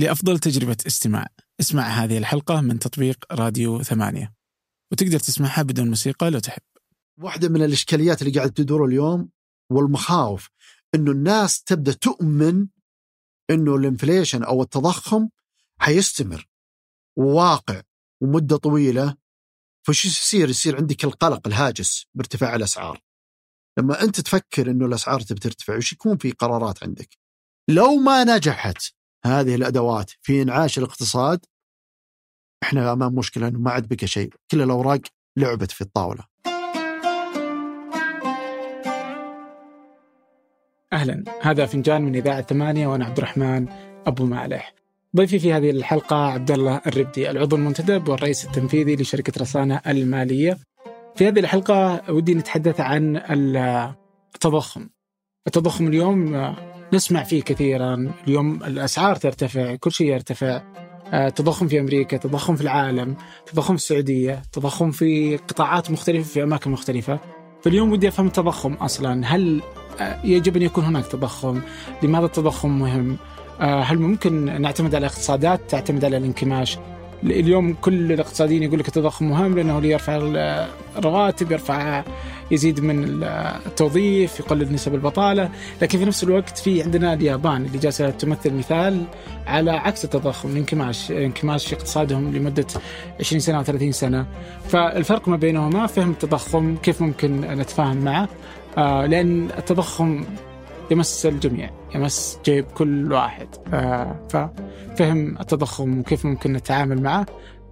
لأفضل تجربة استماع. اسمع هذه الحلقة من تطبيق راديو ثمانية. وتقدر تسمعها بدون موسيقى لو تحب. واحدة من الإشكاليات اللي قاعد تدور اليوم والمخاوف أنه الناس تبدأ تؤمن أنه الإنفليشن أو التضخم حيستمر. وواقع ومدة طويلة. فش يصير؟ يصير عندك القلق الهاجس بارتفاع الأسعار. لما أنت تفكر أنه الأسعار تبي ترتفع وش يكون في قرارات عندك؟ لو ما نجحت هذه الأدوات في إنعاش الاقتصاد إحنا أمام مشكلة إنه ما عاد بقى شيء. كل الأوراق لعبت في الطاولة. أهلا. هذا فنجان من إذاعة ثمانية وأنا عبد الرحمن أبو مالح. ضيفي في هذه الحلقة عبد الله الربدي العضو المنتدب والرئيس التنفيذي لشركة رسانة المالية. في هذه الحلقة ودي نتحدث عن التضخم. التضخم اليوم نسمع فيه كثيرا اليوم الأسعار ترتفع كل شيء يرتفع تضخم في أمريكا، تضخم في العالم، تضخم في السعودية، تضخم في قطاعات مختلفة في أماكن مختلفة. فاليوم ودي أفهم التضخم أصلا، هل يجب أن يكون هناك تضخم؟ لماذا التضخم مهم؟ هل ممكن نعتمد على اقتصادات تعتمد على الانكماش؟ اليوم كل الاقتصاديين يقول لك التضخم مهم لأنه يرفع الرواتب يرفع يزيد من التوظيف يقلل نسب البطالة. لكن في نفس الوقت في عندنا اليابان اللي جالسة تمثل مثال على عكس التضخم الانكماش انكماش اقتصادهم لمدة 20 سنة أو 30 سنة. فالفرق ما بينهما فهم التضخم كيف ممكن نتفاهم معه؟ آه لأن التضخم يمس الجميع يمس جيب كل واحد. آه ففهم التضخم وكيف ممكن نتعامل معه.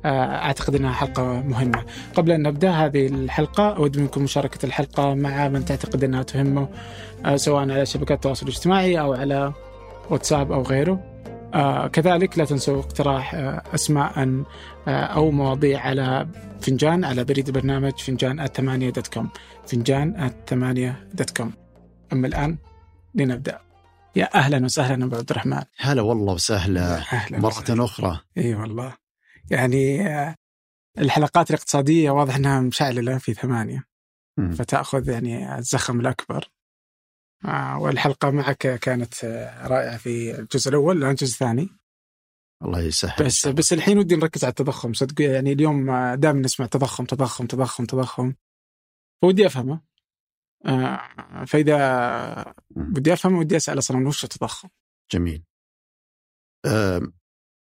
أعتقد إنها حلقة مهمة. قبل أن نبدأ هذه الحلقة أود منكم مشاركة الحلقة مع من تعتقد إنها تهمه سواء على شبكات التواصل الاجتماعي أو على واتساب أو غيره. كذلك لا تنسوا اقتراح أسماء أو مواضيع على فنجان على بريد البرنامج فنجان الثمانية dot com فنجان الثمانية dot com أما الآن لنبدأ. يا أهلا وسهلا ابو عبد الرحمن. هلا والله وسهلا مرة. أخرى. إي والله. يعني الحلقات الاقتصادية واضح أنها مشعللة في ثمانية. م. فتأخذ يعني الزخم الأكبر. والحلقة معك كانت رائعة في الجزء الأول الآن الجزء الثاني الله يسهل بس بس الحين ودي نركز على التضخم. صدق يعني اليوم دائما نسمع تضخم تضخم تضخم تضخم. فودي أفهمه. فإذا بدي افهم ودي اسال أصلا وش التضخم؟ جميل.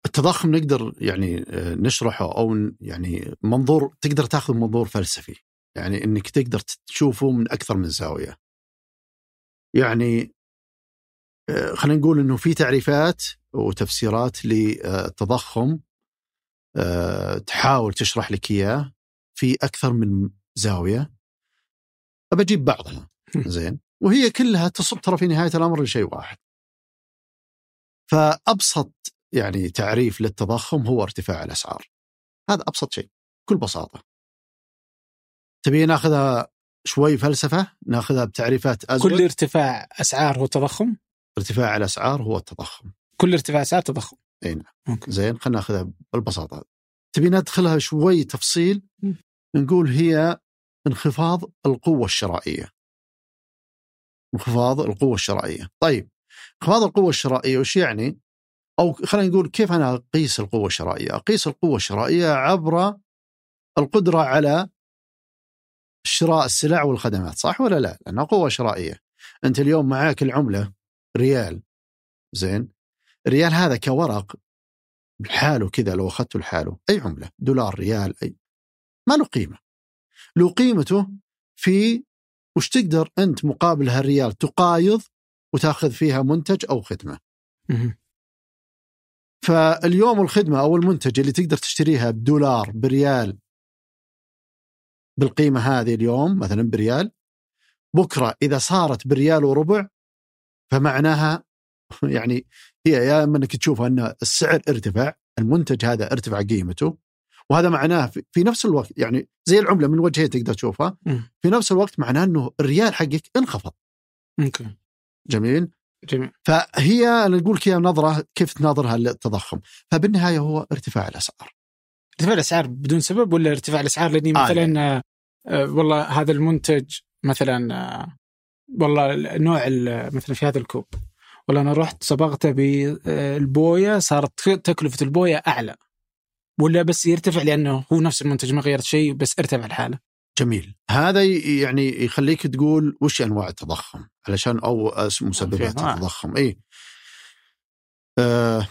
التضخم نقدر يعني نشرحه أو يعني منظور تقدر تاخذ منظور فلسفي يعني إنك تقدر تشوفه من أكثر من زاوية. يعني خلينا نقول إنه في تعريفات وتفسيرات للتضخم تحاول تشرح لك إياه في أكثر من زاوية. بجيب بعضها زين وهي كلها تصب ترى في نهاية الأمر لشيء واحد. فأبسط يعني تعريف للتضخم هو ارتفاع الأسعار. هذا أبسط شيء بكل بساطة. تبي ناخذها شوي فلسفة ناخذها بتعريفات أزود. كل ارتفاع أسعار هو تضخم؟ ارتفاع الأسعار هو التضخم. كل ارتفاع أسعار تضخم. إي نعم. زين خلينا ناخذها بالبساطة. تبي ندخلها شوي تفصيل م. نقول هي انخفاض القوة الشرائية. انخفاض القوة الشرائية. طيب انخفاض القوة الشرائية وش يعني؟ أو خلينا نقول كيف أنا أقيس القوة الشرائية؟ أقيس القوة الشرائية عبر القدرة على شراء السلع والخدمات، صح ولا لا؟ لأنها قوة شرائية. أنت اليوم معاك العملة ريال زين؟ الريال هذا كورق لحاله كذا لو أخذته لحاله أي عملة دولار ريال أي ما له قيمة. له قيمته في وش تقدر أنت مقابل هالريال تقايض وتأخذ فيها منتج أو خدمة. فاليوم الخدمة أو المنتج اللي تقدر تشتريها بدولار بريال بالقيمة هذه اليوم مثلا بريال بكرة إذا صارت بريال وربع فمعناها يعني هي يا إما إنك تشوف أن السعر ارتفع المنتج هذا ارتفع قيمته وهذا معناه في نفس الوقت يعني زي العملة من وجهين تقدر تشوفها في نفس الوقت معناه إنه الريال حقك انخفض. أوكي. جميل؟ جميل. فهي نقول كذا نظرة كيف تناظرها للتضخم. فبالنهاية هو ارتفاع الأسعار. ارتفاع الأسعار بدون سبب ولا ارتفاع الأسعار؟ لأني مثلا آه. آه والله هذا المنتج مثلا آه والله النوع مثلا في هذا الكوب. والله أنا رحت صبغته بالبويه صارت تكلفة البوية أعلى. ولا بس يرتفع لأنه هو نفس المنتج ما غيرت شيء بس ارتفع الحالة. جميل. هذا يعني يخليك تقول وش أنواع التضخم؟ علشان أو مسببات التضخم. اي آه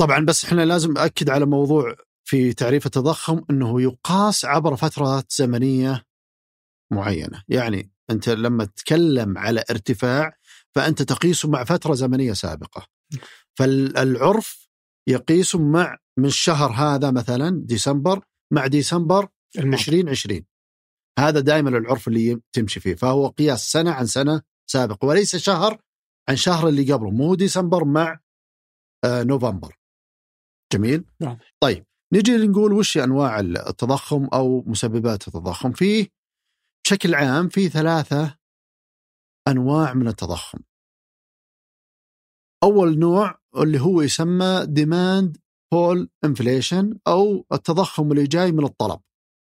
طبعا بس إحنا لازم اكد على موضوع في تعريف التضخم إنه يقاس عبر فترات زمنية معينة، يعني أنت لما تتكلم على ارتفاع فأنت تقيسه مع فترة زمنية سابقة. فالعرف يقيسه مع من الشهر هذا مثلا ديسمبر مع ديسمبر 2020 هذا دائما العرف اللي تمشي فيه. فهو قياس سنة عن سنة سابق وليس شهر عن شهر اللي قبله. مو ديسمبر مع آه نوفمبر. جميل؟ نعم. طيب نجي نقول وش أنواع التضخم أو مسببات التضخم؟ فيه بشكل عام في ثلاثة أنواع من التضخم. أول نوع اللي هو يسمى demand pull inflation أو التضخم اللي جاي من الطلب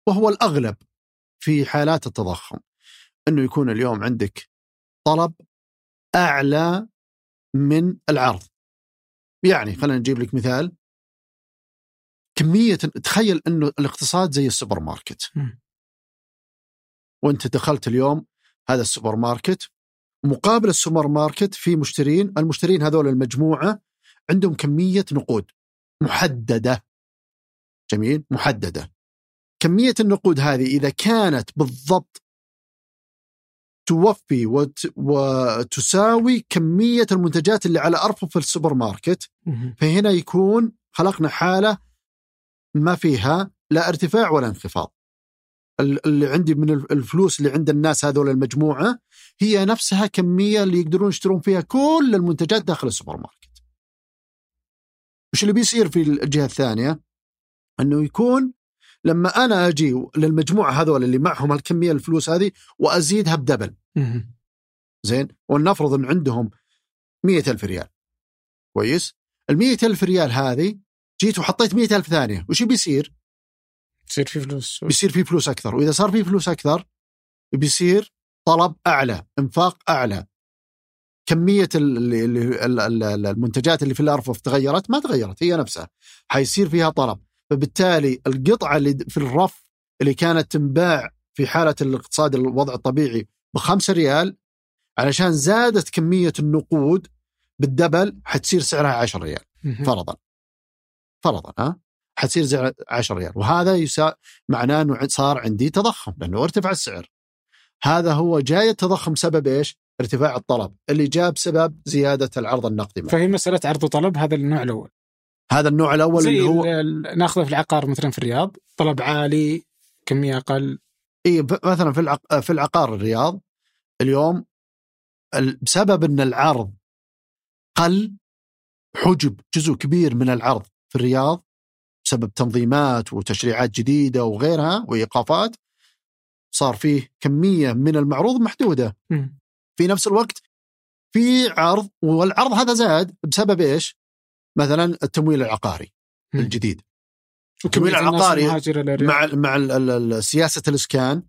وهو الأغلب. في حالات التضخم. إنه يكون اليوم عندك طلب أعلى من العرض. يعني خلينا نجيب لك مثال. كمية تخيل إنه الاقتصاد زي السوبر ماركت وأنت دخلت اليوم هذا السوبر ماركت مقابل السوبر ماركت في مشترين المشترين هذول المجموعة عندهم كمية نقود محددة. جميل؟ محددة. كمية النقود هذه إذا كانت بالضبط توفي وت... وتساوي كمية المنتجات اللي على أرفف السوبر ماركت فهنا يكون خلقنا حالة ما فيها لا ارتفاع ولا انخفاض اللي عندي من الفلوس اللي عند الناس هذول المجموعة هي نفسها كمية اللي يقدرون يشترون فيها كل المنتجات داخل السوبر ماركت. وش اللي بيصير في الجهة الثانية؟ إنه يكون لما أنا أجي للمجموعة هذول اللي معهم هالكميه الفلوس هذه وأزيدها ب double. زين؟ ولنفرض إن عندهم مئة ألف ريال. كويس؟ ال ألف ريال هذه جيت وحطيت مئة ألف ثانية وش بيصير؟ يصير في فلوس بيصير في فلوس أكثر وإذا صار في فلوس أكثر بيصير طلب أعلى إنفاق أعلى كمية المنتجات اللي في الأرفف تغيرت ما تغيرت هي نفسها حيصير فيها طلب فبالتالي القطعة اللي في الرف اللي كانت تنباع في حالة الاقتصاد الوضع الطبيعي بخمسة ريال علشان زادت كمية النقود بالدبل حتصير سعرها 10 ريال. فرضا. فرضا ها؟ حتصير زي 10 ريال. وهذا يسا معناه إنه صار عندي تضخم لأنه ارتفع السعر. هذا هو جاي التضخم سبب إيش؟ ارتفاع الطلب اللي جاء بسبب زيادة العرض النقدي معه. فهي مسألة عرض وطلب هذا النوع الأول. هذا النوع الأول اللي هو ناخذه في العقار مثلا في الرياض طلب عالي كمية أقل اي مثلا في العق... في العقار الرياض اليوم بسبب إن العرض قل حجب جزء كبير من العرض في الرياض بسبب تنظيمات وتشريعات جديدة وغيرها وإيقافات صار فيه كمية من المعروض محدودة م. في نفس الوقت في عرض والعرض هذا زاد بسبب إيش؟ مثلا التمويل العقاري م. الجديد. التمويل العقاري مع مع سياسة الإسكان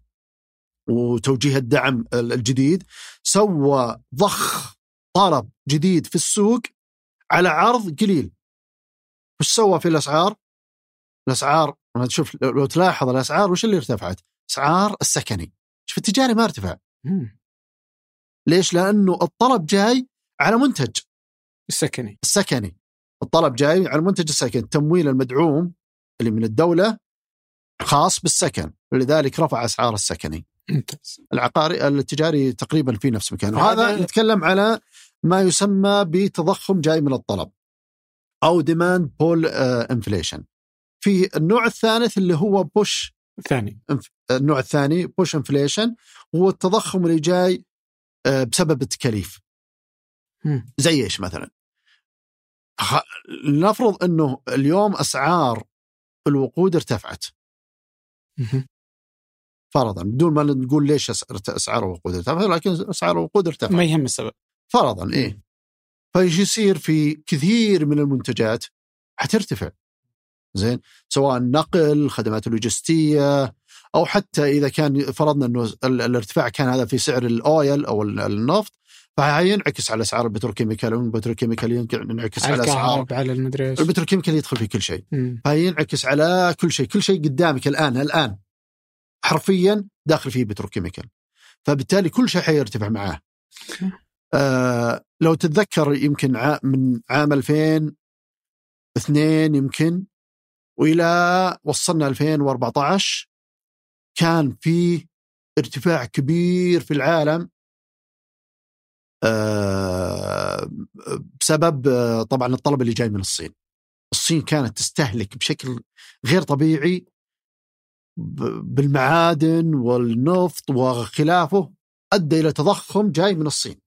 وتوجيه الدعم الجديد سوى ضخ طلب جديد في السوق على عرض قليل. وش سوى في الأسعار؟ الأسعار شوف لو تلاحظ الأسعار وش اللي ارتفعت؟ أسعار السكني. شوف التجاري ما ارتفع. ليش؟ لأنه الطلب جاي على منتج. السكني. السكني. الطلب جاي على المنتج السكني التمويل المدعوم اللي من الدولة خاص بالسكن لذلك رفع أسعار السكني. ممتاز. العقاري التجاري تقريبا في نفس المكان وهذا نتكلم على ما يسمى بتضخم جاي من الطلب أو demand pull inflation في النوع الثالث اللي هو بوش الثاني النوع الثاني push inflation هو التضخم اللي جاي آه، بسبب التكاليف. زي إيش مثلا؟ لنفرض إنه اليوم أسعار الوقود ارتفعت. فرضا بدون ما نقول ليش أسعار الوقود ارتفعت لكن أسعار الوقود ارتفعت. ما يهم السبب. فرضا إيه. فإيش يصير في كثير من المنتجات؟ حترتفع. زين؟ سواء نقل خدمات اللوجستيه أو حتى إذا كان فرضنا إنه الارتفاع كان هذا في سعر ال oil أو النفط فينعكس على أسعار ال petrochemical وال petrochemical ينعكس على, أسعار على المدري إيش. ال petrochemical يدخل في كل شيء. فينعكس على كل شيء. كل شيء قدامك الآن الآن حرفيا داخل فيه petrochemical. فبالتالي كل شيء حيرتفع معاه. آه لو تتذكر يمكن ع- من عام 2002 يمكن وإلى وصلنا 2014 كان في ارتفاع كبير في العالم بسبب آه، طبعا الطلب اللي جاي من الصين. الصين كانت تستهلك بشكل غير طبيعي بالمعادن والنفط وخلافه أدى إلى تضخم جاي من الصين.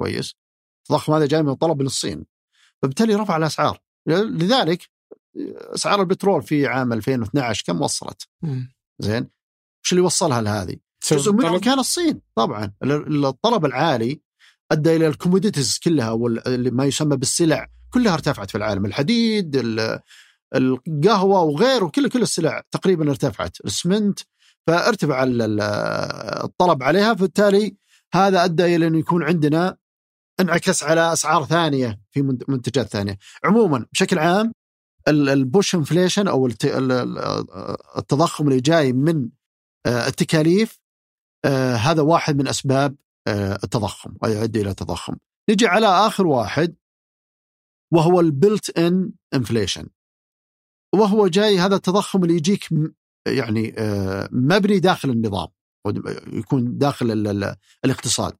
كويس التضخم هذا جاي من الطلب من الصين فبالتالي رفع الأسعار لذلك أسعار البترول في عام 2012 كم وصلت. زين وش اللي وصلها لهذه جزء منهم؟ كان الصين طبعا ال- الطلب العالي أدى إلى الكوموديتيز كلها ما يسمى بالسلع. كلها ارتفعت في العالم. الحديد ال- القهوة وغيره كل كل السلع تقريبا ارتفعت. الاسمنت فارتفع ال- ال- الطلب عليها. فبالتالي هذا أدى إلى انه يكون عندنا انعكس على أسعار ثانية في منت- منتجات ثانية. عموما بشكل عام ال- ال push inflation أو الت- ال- ال- التضخم اللي جاي من آه، التكاليف آه، هذا واحد من أسباب التضخم ويؤدي إلى التضخم. نجي على آخر واحد وهو ال built-in inflation وهو جاي هذا التضخم اللي يجيك يعني آه، مبني داخل النظام يكون داخل ال- ال- الاقتصاد.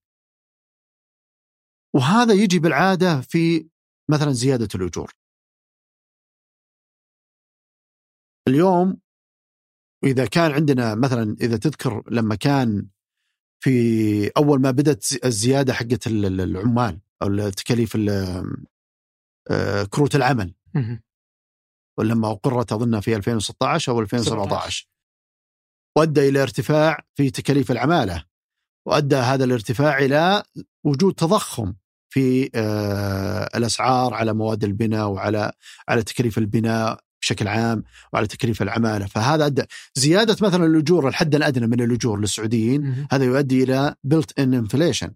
وهذا يجي بالعادة في مثلا زيادة الأجور. اليوم واذا كان عندنا مثلا إذا تذكر لما كان في أول ما بدأت زي- الزيادة حقت ال- ال- العمال أو التكاليف ال- آه، كروت العمل. ولما أقرت اظنها في 2016 أو 2017 وأدى إلى ارتفاع في تكاليف العمالة. وأدى هذا الارتفاع إلى وجود تضخم في آه، الأسعار على مواد البناء وعلى على تكاليف البناء. بشكل عام وعلى تكاليف العمالة فهذا ادى زيادة مثلا الأجور الحد الأدنى من الأجور للسعوديين. هذا يؤدي إلى بلت ان انفليشن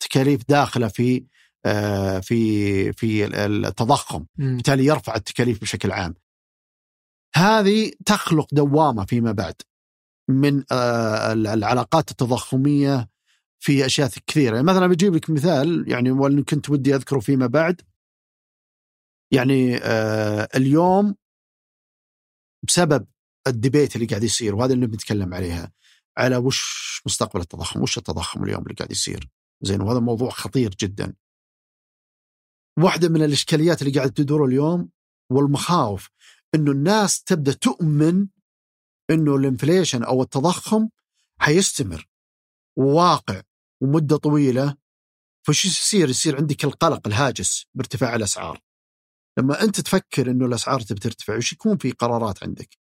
تكاليف داخلة في آه، في في التضخم. بالتالي يرفع التكاليف بشكل عام هذه تخلق دوامة فيما بعد من آه، العلاقات التضخمية في أشياء كثيرة يعني مثلا بجيب لك مثال يعني وأن كنت ودي أذكره فيما بعد يعني آه، اليوم بسبب الديبيت اللي قاعد يصير وهذا اللي بنتكلم عليها على وش مستقبل التضخم؟ وش التضخم اليوم اللي قاعد يصير؟ زين وهذا موضوع خطير جدا. واحدة من الإشكاليات اللي قاعد تدور اليوم والمخاوف أنه الناس تبدأ تؤمن أنه الإنفليشن أو التضخم حيستمر. وواقع ومدة طويلة فش يصير؟ يصير عندك القلق الهاجس بارتفاع الأسعار. لما أنت تفكر أنه الأسعار تبي ترتفع وش يكون في قرارات عندك؟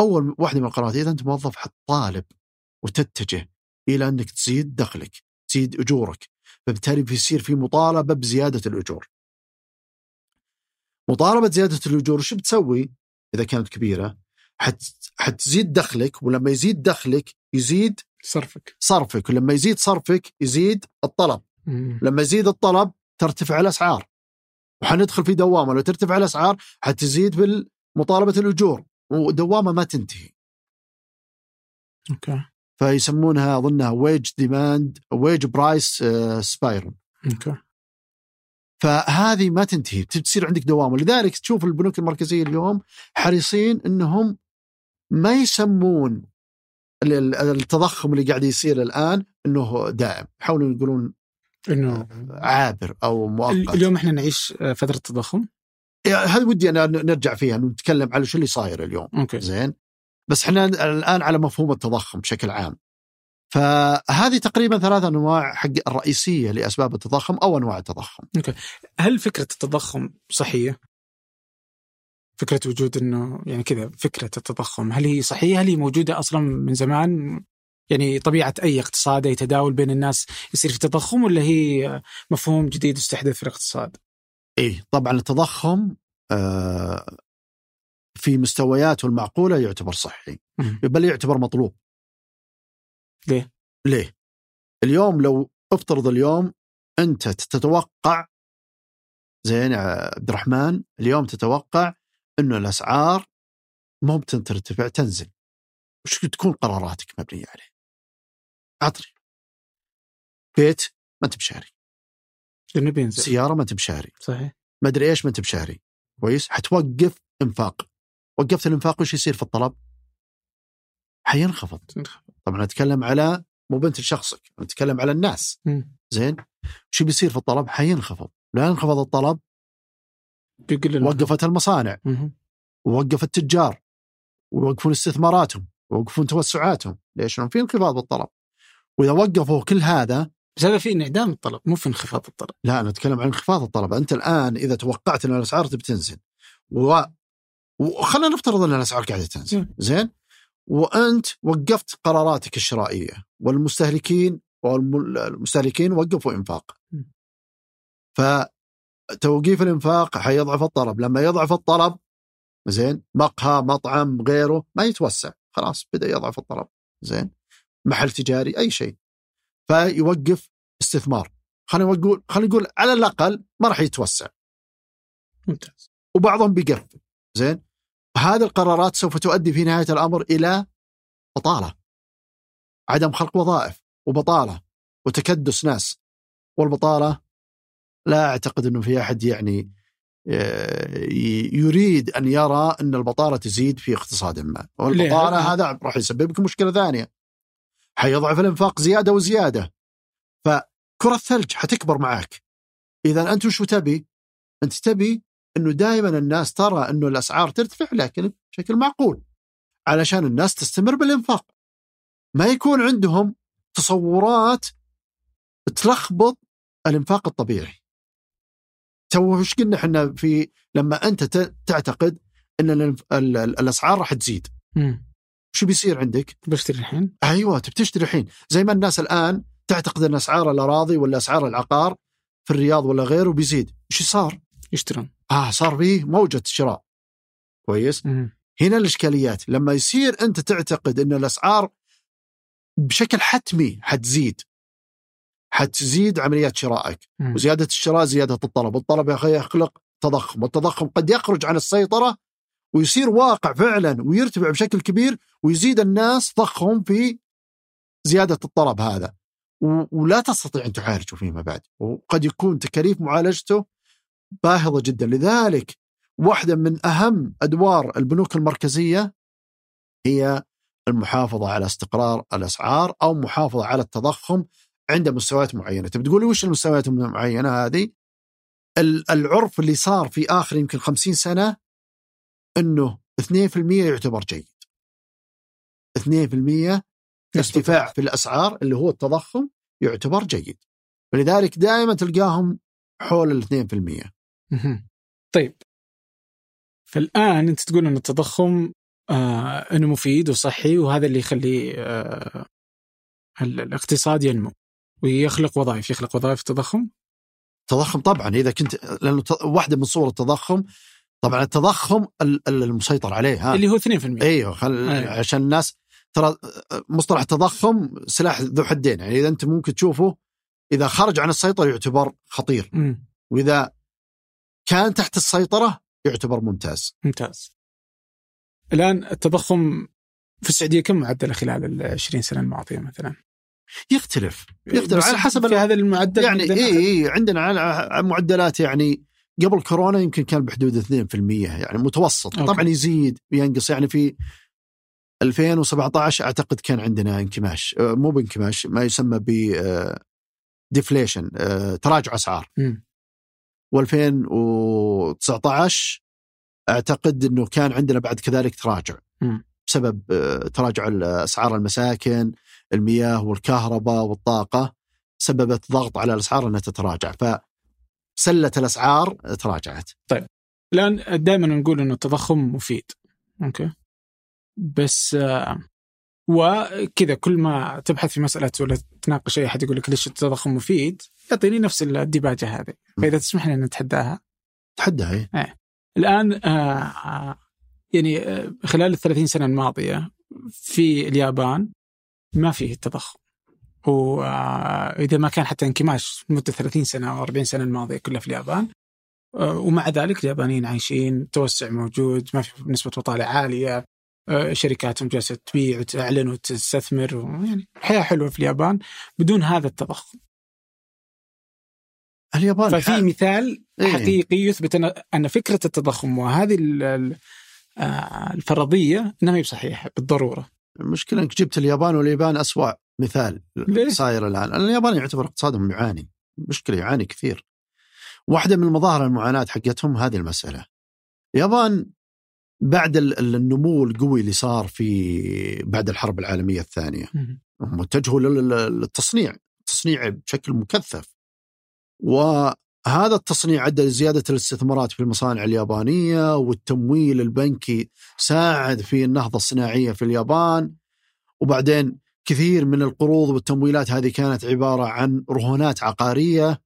أول واحدة من القرارات إذا أنت موظف حتطالب وتتجه إلى أنك تزيد دخلك تزيد أجورك فبالتالي بيصير في مطالبة بزيادة الأجور. مطالبة زيادة الأجور وش بتسوي؟ إذا كانت كبيرة حت حتزيد دخلك ولما يزيد دخلك يزيد صرفك. صرفك ولما يزيد صرفك يزيد الطلب. مم. لما يزيد الطلب ترتفع الأسعار. وحندخل في دوامة لو ترتفع الأسعار حتزيد بالمطالبة الأجور. ودوامة ما تنتهي. أوكي. فيسمونها أظنها wage demand wage price spiral أوكي. فهذه ما تنتهي تصير عندك دوامة ولذلك تشوف البنوك المركزية اليوم حريصين إنهم ما يسمون ال- ال- التضخم اللي قاعد يصير الآن إنه دائم. يحاولون يقولون إنه عابر أو مؤقت. اليوم إحنا نعيش آه، فترة تضخم. يعني هذه ودي أنا نرجع فيها نتكلم على شو اللي صاير اليوم. أوكي. زين؟ بس إحنا الآن على مفهوم التضخم بشكل عام. فهذه تقريبا ثلاث أنواع حق الرئيسية لأسباب التضخم أو أنواع التضخم. هل فكرة التضخم صحية؟ فكرة وجود إنه يعني كذا فكرة التضخم هل هي صحية؟ هل هي موجودة أصلا من زمان؟ يعني طبيعة أي اقتصاد أي تداول بين الناس يصير في تضخم ولا هي مفهوم جديد استحدث في الاقتصاد؟ إيه طبعا التضخم آه، في مستوياته المعقولة يعتبر صحي. بل يعتبر مطلوب ليه؟ ليه؟ اليوم لو افترض اليوم أنت تتوقع زين عبد الرحمن اليوم تتوقع إنه الأسعار مو بترتفع تنزل وش تكون قراراتك مبنية عليه؟ عطري. بيت ما انت بشاري. سيارة ما انت بشاري. صحيح. ما ادري إيش ما انت بشاري. كويس؟ حتوقف انفاق. وقفت الانفاق وش يصير في الطلب؟ حينخفض. طبعا أتكلم على مو بنت لشخصك نتكلم على الناس. زين؟ وش بيصير في الطلب؟ حينخفض. لا ينخفض الطلب. وقفت المصانع. ووقف التجار. ويوقفون استثماراتهم. ويوقفون توسعاتهم. ليش؟ لأنه في انخفاض بالطلب. وإذا وقفوا كل هذا بس هذا في انعدام الطلب مو في انخفاض الطلب. لا أنا أتكلم عن انخفاض الطلب. أنت الآن إذا توقعت أن الأسعار بتنزل و... وخلينا نفترض أن الأسعار قاعدة تنزل. زين؟ وأنت وقفت قراراتك الشرائية والمستهلكين والمستهلكين وقفوا إنفاق. فتوقيف الإنفاق حيضعف الطلب. لما يضعف الطلب زين؟ مقهى مطعم غيره ما يتوسع. خلاص بدأ يضعف الطلب. زين؟ محل تجاري أي شيء. فيوقف استثمار. خلينا نقول خلينا نقول على الأقل ما راح يتوسع. ممتاز. وبعضهم بيقفل. زين؟ هذه القرارات سوف تؤدي في نهاية الأمر إلى بطالة. عدم خلق وظائف وبطالة وتكدس ناس. والبطالة لا أعتقد إنه في أحد يعني آه، يريد أن يرى إن البطالة تزيد في اقتصاد ما. والبطالة؟ هذا راح يسبب لك مشكلة ثانية. حيضعف الإنفاق زيادة وزيادة. فكرة الثلج حتكبر معك إذا أنت وش تبي؟ أنت تبي إنه دائما الناس ترى إنه الأسعار ترتفع لكن بشكل معقول. علشان الناس تستمر بالإنفاق. ما يكون عندهم تصورات تلخبط الإنفاق الطبيعي. تو وش قلنا إحنا في لما أنت تعتقد إن الأسعار راح تزيد. شو بيصير عندك؟ بشتري الحين أيوه تبي تشتري الحين زي ما الناس الآن تعتقد أن أسعار الأراضي ولا أسعار العقار في الرياض ولا غيره بيزيد، إيش صار؟ يشترون آه صار فيه موجة شراء. كويس؟ مم. هنا الإشكاليات لما يصير أنت تعتقد أن الأسعار بشكل حتمي حتزيد حتزيد عمليات شرائك مم. وزيادة الشراء زيادة الطلب، والطلب يا أخي يخلق تضخم، والتضخم قد يخرج عن السيطرة ويصير واقع فعلا ويرتفع بشكل كبير ويزيد الناس ضخهم في زيادة الطلب هذا. ولا تستطيع أن تعالجه فيما بعد، وقد يكون تكاليف معالجته باهظة جدا، لذلك واحدة من أهم أدوار البنوك المركزية هي المحافظة على استقرار الأسعار أو محافظة على التضخم عند مستويات معينة، تبي تقول لي وش المستويات المعينة هذه؟ ال- العرف اللي صار في آخر يمكن 50 سنة إنه 2% يعتبر جيد. 2% ارتفاع في الأسعار اللي هو التضخم يعتبر جيد. ولذلك دائما تلقاهم حول ال 2%. مهم. طيب فالآن أنت تقول إن التضخم آه إنه مفيد وصحي وهذا اللي يخلي آه ال- الاقتصاد ينمو ويخلق وظائف يخلق وظائف التضخم التضخم طبعا إذا كنت لأنه واحدة من صور التضخم طبعا التضخم ال- ال- المسيطر عليه ها اللي هو 2% أيوه خل... أيوة. عشان الناس ترى مصطلح التضخم سلاح ذو حدين يعني إذا أنت ممكن تشوفه إذا خرج عن السيطرة يعتبر خطير مم. وإذا كان تحت السيطرة يعتبر ممتاز ممتاز الآن التضخم في السعودية كم معدله خلال ال 20 سنة الماضية مثلا؟ يختلف يختلف بس على حسب في هذا المعدل يعني اي اي عندنا على معدلات يعني قبل كورونا يمكن كان بحدود 2% يعني متوسط okay. طبعا يزيد وينقص يعني في 2017 أعتقد كان عندنا انكماش آه، مو بانكماش ما يسمى ب deflation تراجع أسعار مم. و2019 أعتقد إنه كان عندنا بعد كذلك تراجع مم. بسبب تراجع أسعار المساكن المياه والكهرباء والطاقة سببت ضغط على الأسعار إنها تتراجع فسلة الأسعار تراجعت. الآن دائما نقول إنه التضخم مفيد. okay. بس آه، وكذا كل ما تبحث في مسألة ولا تناقش أي أحد يقول لك ليش التضخم مفيد يعطيني نفس الديباجة هذه. فإذا تسمح لي أن نتحداها. تحدى هي الآن آه، آه، يعني آه، خلال ال 30 سنة الماضية في اليابان ما فيه التضخم. وإذا ما كان حتى انكماش مدة 30 سنة أو 40 سنة الماضية كلها في اليابان. آه، ومع ذلك اليابانيين عايشين توسع موجود ما في نسبة بطاله عالية. آه، شركاتهم جالسة تبيع وتعلن وتستثمر يعني الحياة حلوة في اليابان بدون هذا التضخم. اليابان ففي حال- مثال إيه. حقيقي يثبت أن- أن فكرة التضخم وهذه آه، الفرضية إنها ما هي بصحيحه بالضرورة. المشكلة إنك جبت اليابان واليابان أسوأ. مثال ليه؟ صاير الآن. لأن اليابان يعتبر اقتصادهم يعاني. مشكلة يعاني كثير. واحدة من مظاهر المعاناة حقتهم هذه المسألة. اليابان بعد ال- ال- النمو القوي اللي صار في بعد الحرب العالمية الثانية. هم اتجهوا لل- لل- للتصنيع. تصنيع بشكل مكثف. وهذا التصنيع أدى لزيادة الاستثمارات في المصانع اليابانية والتمويل البنكي ساعد في النهضة الصناعية في اليابان. وبعدين كثير من القروض والتمويلات هذه كانت عبارة عن رهونات عقارية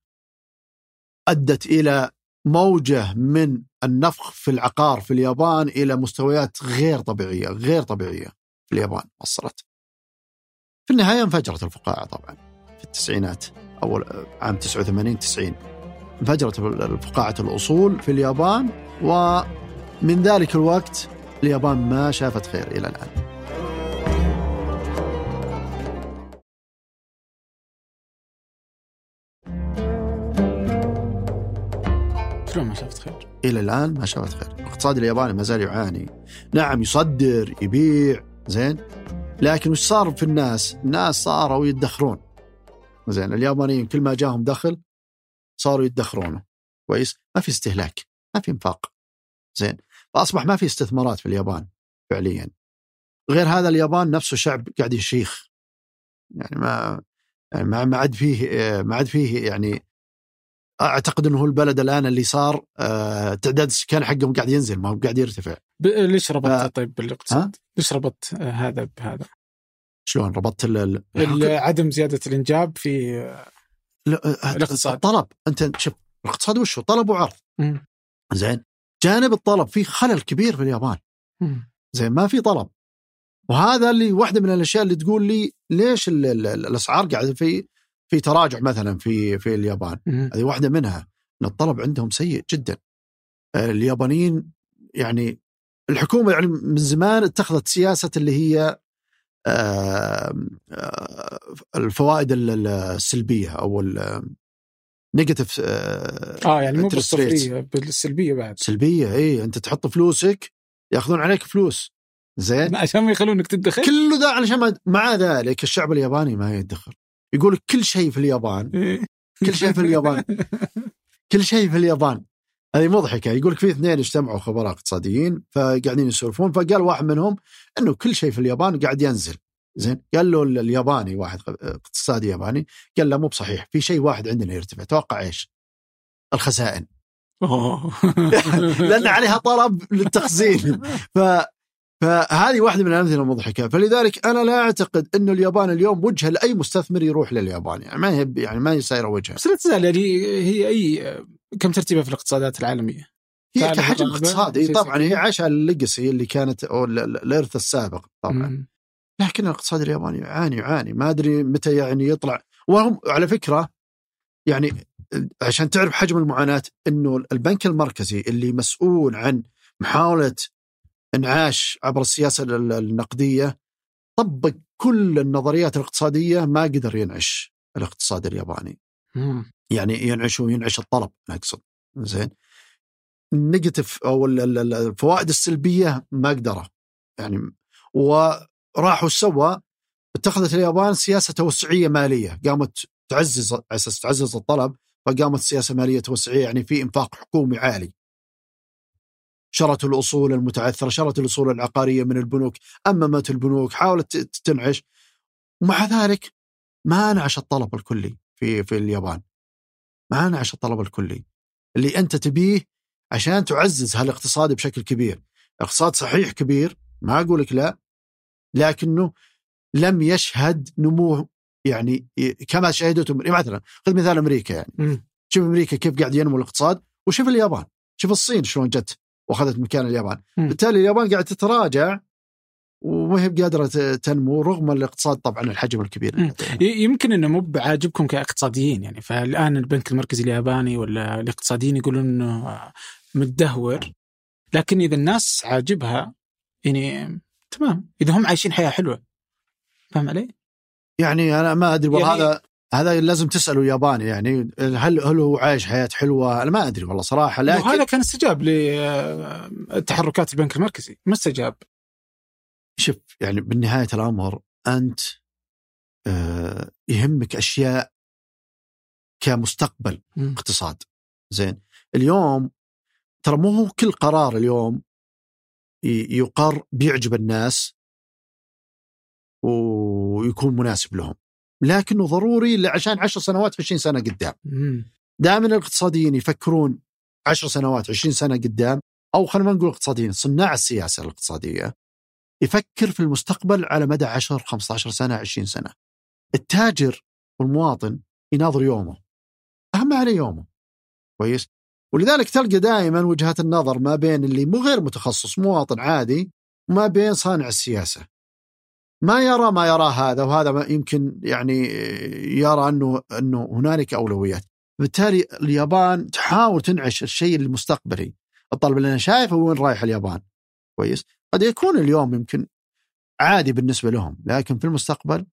أدت إلى موجة من النفخ في العقار في اليابان إلى مستويات غير طبيعية غير طبيعية في اليابان وصلت. في النهاية انفجرت الفقاعة طبعا في التسعينات أول عام 89 90 انفجرت فقاعه الأصول في اليابان ومن ذلك الوقت اليابان ما شافت خير إلى الآن. شلون ما شفت خير؟ إلى الآن ما شافت خير، الاقتصاد الياباني ما زال يعاني. نعم يصدر يبيع زين لكن وش صار في الناس؟ الناس صاروا يدخرون. زين اليابانيين كل ما جاهم دخل صاروا يدخرونه. كويس؟ ما في استهلاك، ما في انفاق. زين؟ فأصبح ما في استثمارات في اليابان فعليا. غير هذا اليابان نفسه شعب قاعد يشيخ. يعني ما يعني ما عاد فيه ما عاد فيه يعني أعتقد إنه هو البلد الآن اللي صار آه، تعداد السكان حقهم قاعد ينزل ما هو قاعد يرتفع ب... ليش ربطتها آه. طيب بالاقتصاد؟ ليش ربطت آه، هذا بهذا؟ شلون ربطت ال- عدم زيادة الإنجاب في لا، آه، الاقتصاد. الطلب أنت شوف الاقتصاد وش هو؟ طلب وعرض. زين جانب الطلب في خلل كبير في اليابان. زين ما في طلب وهذا اللي واحدة من الأشياء اللي تقول لي ليش ال ال الأسعار قاعدة في في تراجع مثلا في في اليابان. هذه واحدة منها إن الطلب عندهم سيء جدا. آه، اليابانيين يعني الحكومة يعني من زمان اتخذت سياسة اللي هي آه، آه، الفوائد ال- ال- السلبية أو negative آه يعني مو بالصفرية بالسلبية بعد. سلبية اي أنت تحط فلوسك يأخذون عليك فلوس. زين؟ عشان ما يخلونك تدخل كله ذا علشان ما مع ذلك الشعب الياباني ما يدخر. يقول كل شيء في اليابان. إيه. كل شيء في اليابان. كل شيء في اليابان. هذه مضحكة. يقول لك في اثنين اجتمعوا خبراء اقتصاديين فقاعدين يسولفون فقال واحد منهم إنه كل شيء في اليابان قاعد ينزل. زين؟ قال له الياباني واحد اقتصادي ياباني قال له مو بصحيح. في شيء واحد عندنا يرتفع. توقع إيش؟ الخزائن. لأن عليها طلب للتخزين. ف فهذه واحدة من الأمثلة المضحكة فلذلك أنا لا أعتقد إنه اليابان اليوم وجهة لأي مستثمر يروح لليابان يعني ما هي يعني ما هي سايره وجهة بس لا تزال يعني هي أي كم ترتيبها في الاقتصادات العالمية؟ هي كحجم؟ اقتصادي شيء طبعا هي على الليجسي اللي كانت أو ال- ال- الإرث السابق طبعا مم. لكن الاقتصاد الياباني يعاني يعاني ما أدري متى يعني يطلع وهم على فكرة يعني عشان تعرف حجم المعاناة إنه البنك المركزي اللي مسؤول عن محاولة انعاش عبر السياسة ال- النقدية طبق كل النظريات الاقتصادية ما قدر ينعش الاقتصاد الياباني. مم. يعني ينعش وينعش الطلب أنا اقصد زين. النيجاتيف أو ال- ال- ال- الفوائد السلبية ما قدروا يعني وراحوا سوى اتخذت اليابان سياسة توسعية مالية. قامت تعزز على أساس تعزز الطلب فقامت سياسة مالية توسعية يعني في إنفاق حكومي عالي. شرت الأصول المتعثرة شرت الأصول العقارية من البنوك أممت البنوك حاولت تنعش. ومع ذلك ما انعش الطلب الكلي في في اليابان. ما انعش الطلب الكلي. اللي أنت تبيه عشان تعزز هالاقتصاد بشكل كبير. اقتصاد صحيح كبير ما أقول لك لا لكنه لم يشهد نمو يعني كما شهدته مثلا خذ مثال أمريكا يعني. شوف أمريكا كيف قاعد ينمو الاقتصاد وشوف اليابان. شوف الصين شلون جت وأخذت مكان اليابان مم. بالتالي اليابان قاعد تتراجع وما هي بقادره تنمو رغم الاقتصاد طبعا الحجم الكبير. ي- يمكن إنه مو بعاجبكم كاقتصاديين يعني فالآن البنك المركزي الياباني ولا الاقتصاديين يقولون إنه متدهور لكن إذا الناس عاجبها يعني تمام إذا هم عايشين حياة حلوة فاهم علي؟ يعني أنا ما أدري والله يعني- هذا هذا لازم تسأله ياباني يعني هل هل هو عايش حياة حلوة؟ أنا ما أدري والله صراحة لكن وهذا كان استجاب لتحركات البنك المركزي ما استجاب شوف يعني بالنهاية الأمر أنت آه، يهمك أشياء كمستقبل مم. اقتصاد زين اليوم ترى مو هو كل قرار اليوم يقر بيعجب الناس ويكون مناسب لهم لكنه ضروري عشان 10 سنوات 20 سنة قدام. دائما الاقتصاديين يفكرون 10 سنوات 20 سنة قدام أو خلينا نقول اقتصاديين صناع السياسة الاقتصادية يفكر في المستقبل على مدى 10 15 سنة 20 سنة. التاجر والمواطن يناظر يومه. أهم عليه يومه. كويس؟ ولذلك تلقى دائما وجهات النظر ما بين اللي مو غير متخصص مواطن عادي وما بين صانع السياسة. ما يرى ما يراه هذا وهذا ما يمكن يعني يرى أنه أنه هنالك أولويات. بالتالي اليابان تحاول تنعش الشيء المستقبلي. الطالب اللي أنا شايفه وين رايح اليابان. كويس؟ قد يكون اليوم يمكن عادي بالنسبة لهم لكن في المستقبل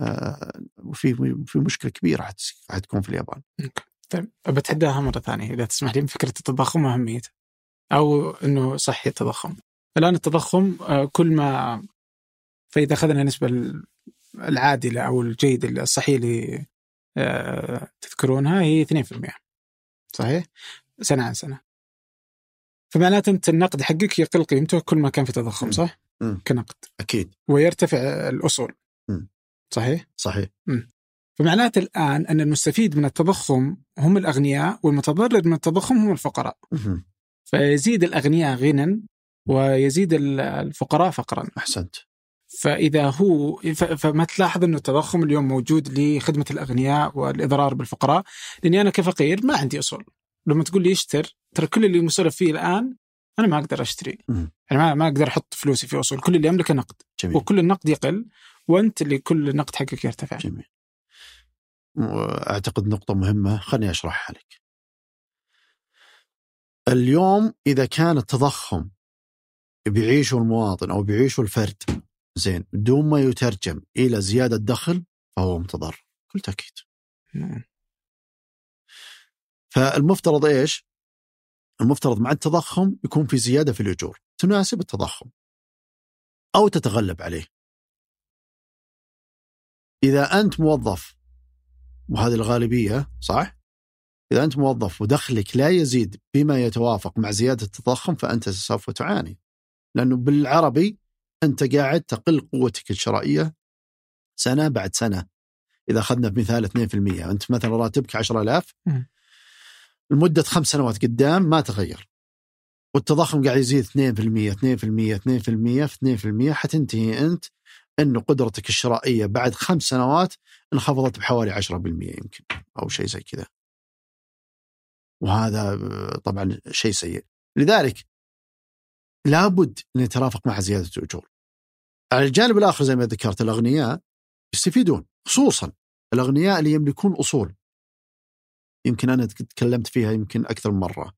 آه، في في مشكلة كبيرة حت- حتكون في اليابان. طيب بتحداها مرة ثانية إذا تسمح لي فكرة التضخم واهميته أو إنه صحي التضخم. الآن التضخم آه، كل ما فإذا أخذنا النسبة ال- العادلة أو الجيده الصحيحه اللي آه، تذكرونها هي 2% صحيح؟ سنة عن سنة فمعناته أنت النقد حقك يقل قيمته كل ما كان في تضخم مم. صح؟ مم. كنقد أكيد ويرتفع الأصول مم. صحيح؟ صحيح فمعناته الآن أن المستفيد من التضخم هم الأغنياء والمتضرر من التضخم هم الفقراء مهم. فيزيد الأغنياء غنى ويزيد ال- الفقراء فقرا أحسنت فإذا هو فما تلاحظ إنه التضخم اليوم موجود لخدمة الأغنياء والإضرار بالفقراء؟ لأني أنا كفقير ما عندي أصول. لما تقول لي اشتر ترى كل اللي مسولف فيه الآن أنا ما أقدر أشتري. مم. يعني ما ما أقدر أحط فلوسي في أصول. كل اللي أملكه نقد. جميل. وكل النقد يقل وأنت اللي كل النقد حقك يرتفع. جميل. اعتقد نقطة مهمة خليني أشرحها لك. اليوم إذا كان التضخم بيعيشه المواطن أو بيعيشه الفرد زين بدون ما يترجم إلى زيادة دخل فهو متضرر بكل تاكيد. مم. فالمفترض إيش؟ المفترض مع التضخم يكون في زيادة في الأجور تناسب التضخم أو تتغلب عليه. إذا أنت موظف وهذه الغالبية صح؟ إذا أنت موظف ودخلك لا يزيد بما يتوافق مع زيادة التضخم فأنت سوف تعاني. لأنه بالعربي أنت قاعد تقل قوتك الشرائية سنة بعد سنة. إذا أخذنا بمثال 2% أنت مثلا راتبك 10000 مم. لمده خمس سنوات قدام ما تغير. والتضخم قاعد يزيد 2% 2% 2% في 2% حتنتهي أنت انه قدرتك الشرائية بعد خمس سنوات انخفضت بحوالي 10% يمكن أو شيء زي كذا. وهذا آه، طبعا شيء سيء. لذلك لابد أن يترافق مع زيادة الأجور. على الجانب الآخر زي ما ذكرت الأغنياء يستفيدون خصوصا الأغنياء اللي يملكون أصول. يمكن أنا تكلمت فيها يمكن أكثر من مرة.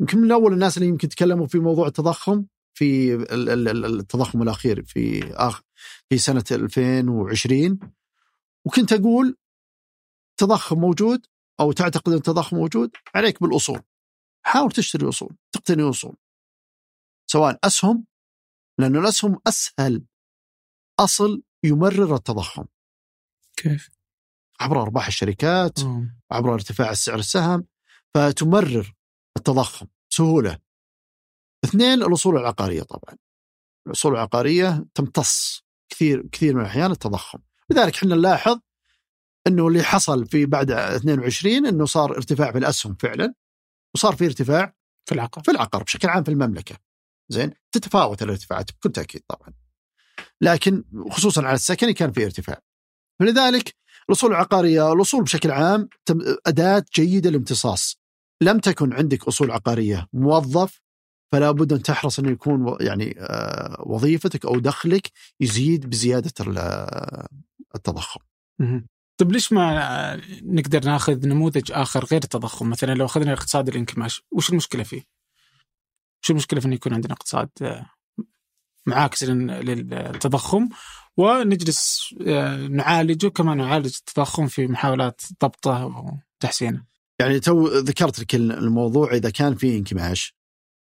يمكن من أول الناس اللي يمكن تكلموا في موضوع التضخم في ال- ال- ال- التضخم الأخير في آخر في سنة 2020 وكنت أقول تضخم موجود أو تعتقد أن التضخم موجود عليك بالأصول حاول تشتري أصول تقتني أصول سواء أسهم لأنه الاسهم أسهل أصل يمرر التضخم كيف؟ عبر أرباح الشركات مم. عبر ارتفاع السعر السهم فتمرر التضخم سهولة. اثنين الأصول العقارية طبعا. الأصول العقارية تمتص كثير كثير من الأحيان التضخم، لذلك إحنا نلاحظ إنه اللي حصل في بعد 22 إنه صار ارتفاع في الأسهم فعلا وصار في ارتفاع في العقار في العقار بشكل عام في المملكة. زين؟ تتفاوت الارتفاعات بكل تأكيد طبعا. لكن خصوصا على السكني كان في ارتفاع. فلذلك الأصول العقارية الأصول بشكل عام أداة جيدة للامتصاص. لم تكن عندك أصول عقارية موظف فلا بد أن تحرص انه يكون يعني آه، وظيفتك أو دخلك يزيد بزيادة ال- التضخم. طيب ليش ما نقدر ناخذ نموذج آخر غير التضخم مثلا لو أخذنا الاقتصاد الانكماش وش المشكلة فيه؟ وش المشكلة في إنه يكون عندنا اقتصاد آه، معاكس لل- للتضخم ونجلس آه، نعالجه كما نعالج التضخم في محاولات ضبطه وتحسينه. يعني تو ذكرت لك الموضوع إذا كان في انكماش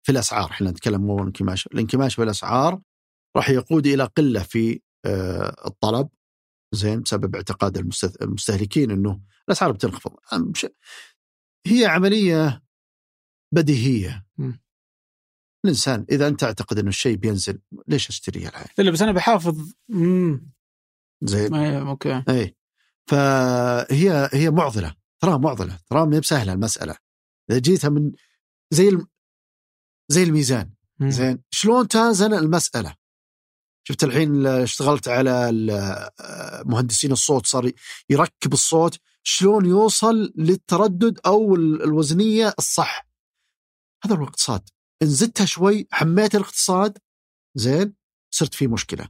في الأسعار إحنا نتكلم مو انكماش، الانكماش في الأسعار راح يقود إلى قلة في آه، الطلب زين بسبب اعتقاد المست- المستهلكين إنه الأسعار بتنخفض هي عملية بديهية. الإنسان إذا أنت تعتقد إنه الشيء بينزل ليش أشتريه الحين؟ لا بس أنا بحافظ. امم زين. أوكي. اي فهي هي معضلة. ترى معضلة. ترى ما بسهلة المسألة. إذا جيتها من زي الم... زي الميزان. مم. زين. شلون تازن المسألة؟ شفت الحين اشتغلت على مهندسين الصوت صار يركب الصوت. شلون يوصل للتردد أو ال- الوزنية الصح؟ هذا هو الاقتصاد إن زدتها شوي حميت الاقتصاد زين صرت في مشكلة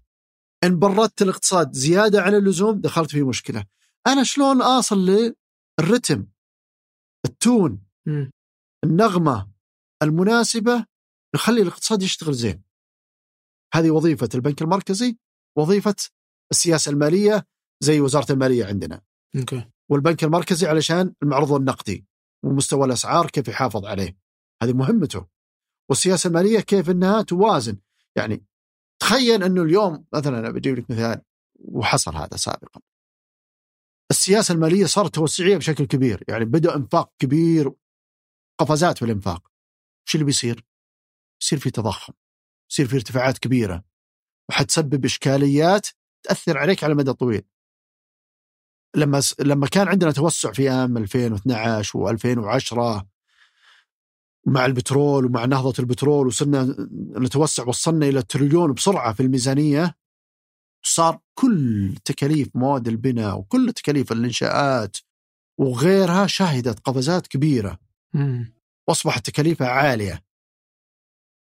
إن بردت الاقتصاد زيادة عن اللزوم دخلت في مشكلة أنا شلون أصل للرتم التون. النغمة المناسبة نخلي الاقتصاد يشتغل زين. هذه وظيفة البنك المركزي، وظيفة السياسة المالية زي وزارة المالية عندنا، أوكي والبنك المركزي علشان المعروض النقدي ومستوى الأسعار كيف يحافظ عليه. هذه مهمته. والسياسة المالية كيف إنها توازن، يعني تخيل إنه اليوم مثلا أنا بجيب لك مثال وحصل هذا سابقا. السياسة المالية صارت توسعية بشكل كبير، يعني بدأ إنفاق كبير قفزات في الإنفاق. وش اللي بيصير؟ يصير في تضخم يصير في ارتفاعات كبيرة وحتسبب إشكاليات تأثر عليك على المدى الطويل. لما لما كان عندنا توسع في عام 2012 و2010 مع البترول ومع نهضة البترول وصرنا نتوسع وصلنا إلى التريليون بسرعة في الميزانية صار كل تكاليف مواد البناء وكل تكاليف الإنشاءات وغيرها شهدت قفزات كبيرة مم. واصبحت تكاليفها عالية.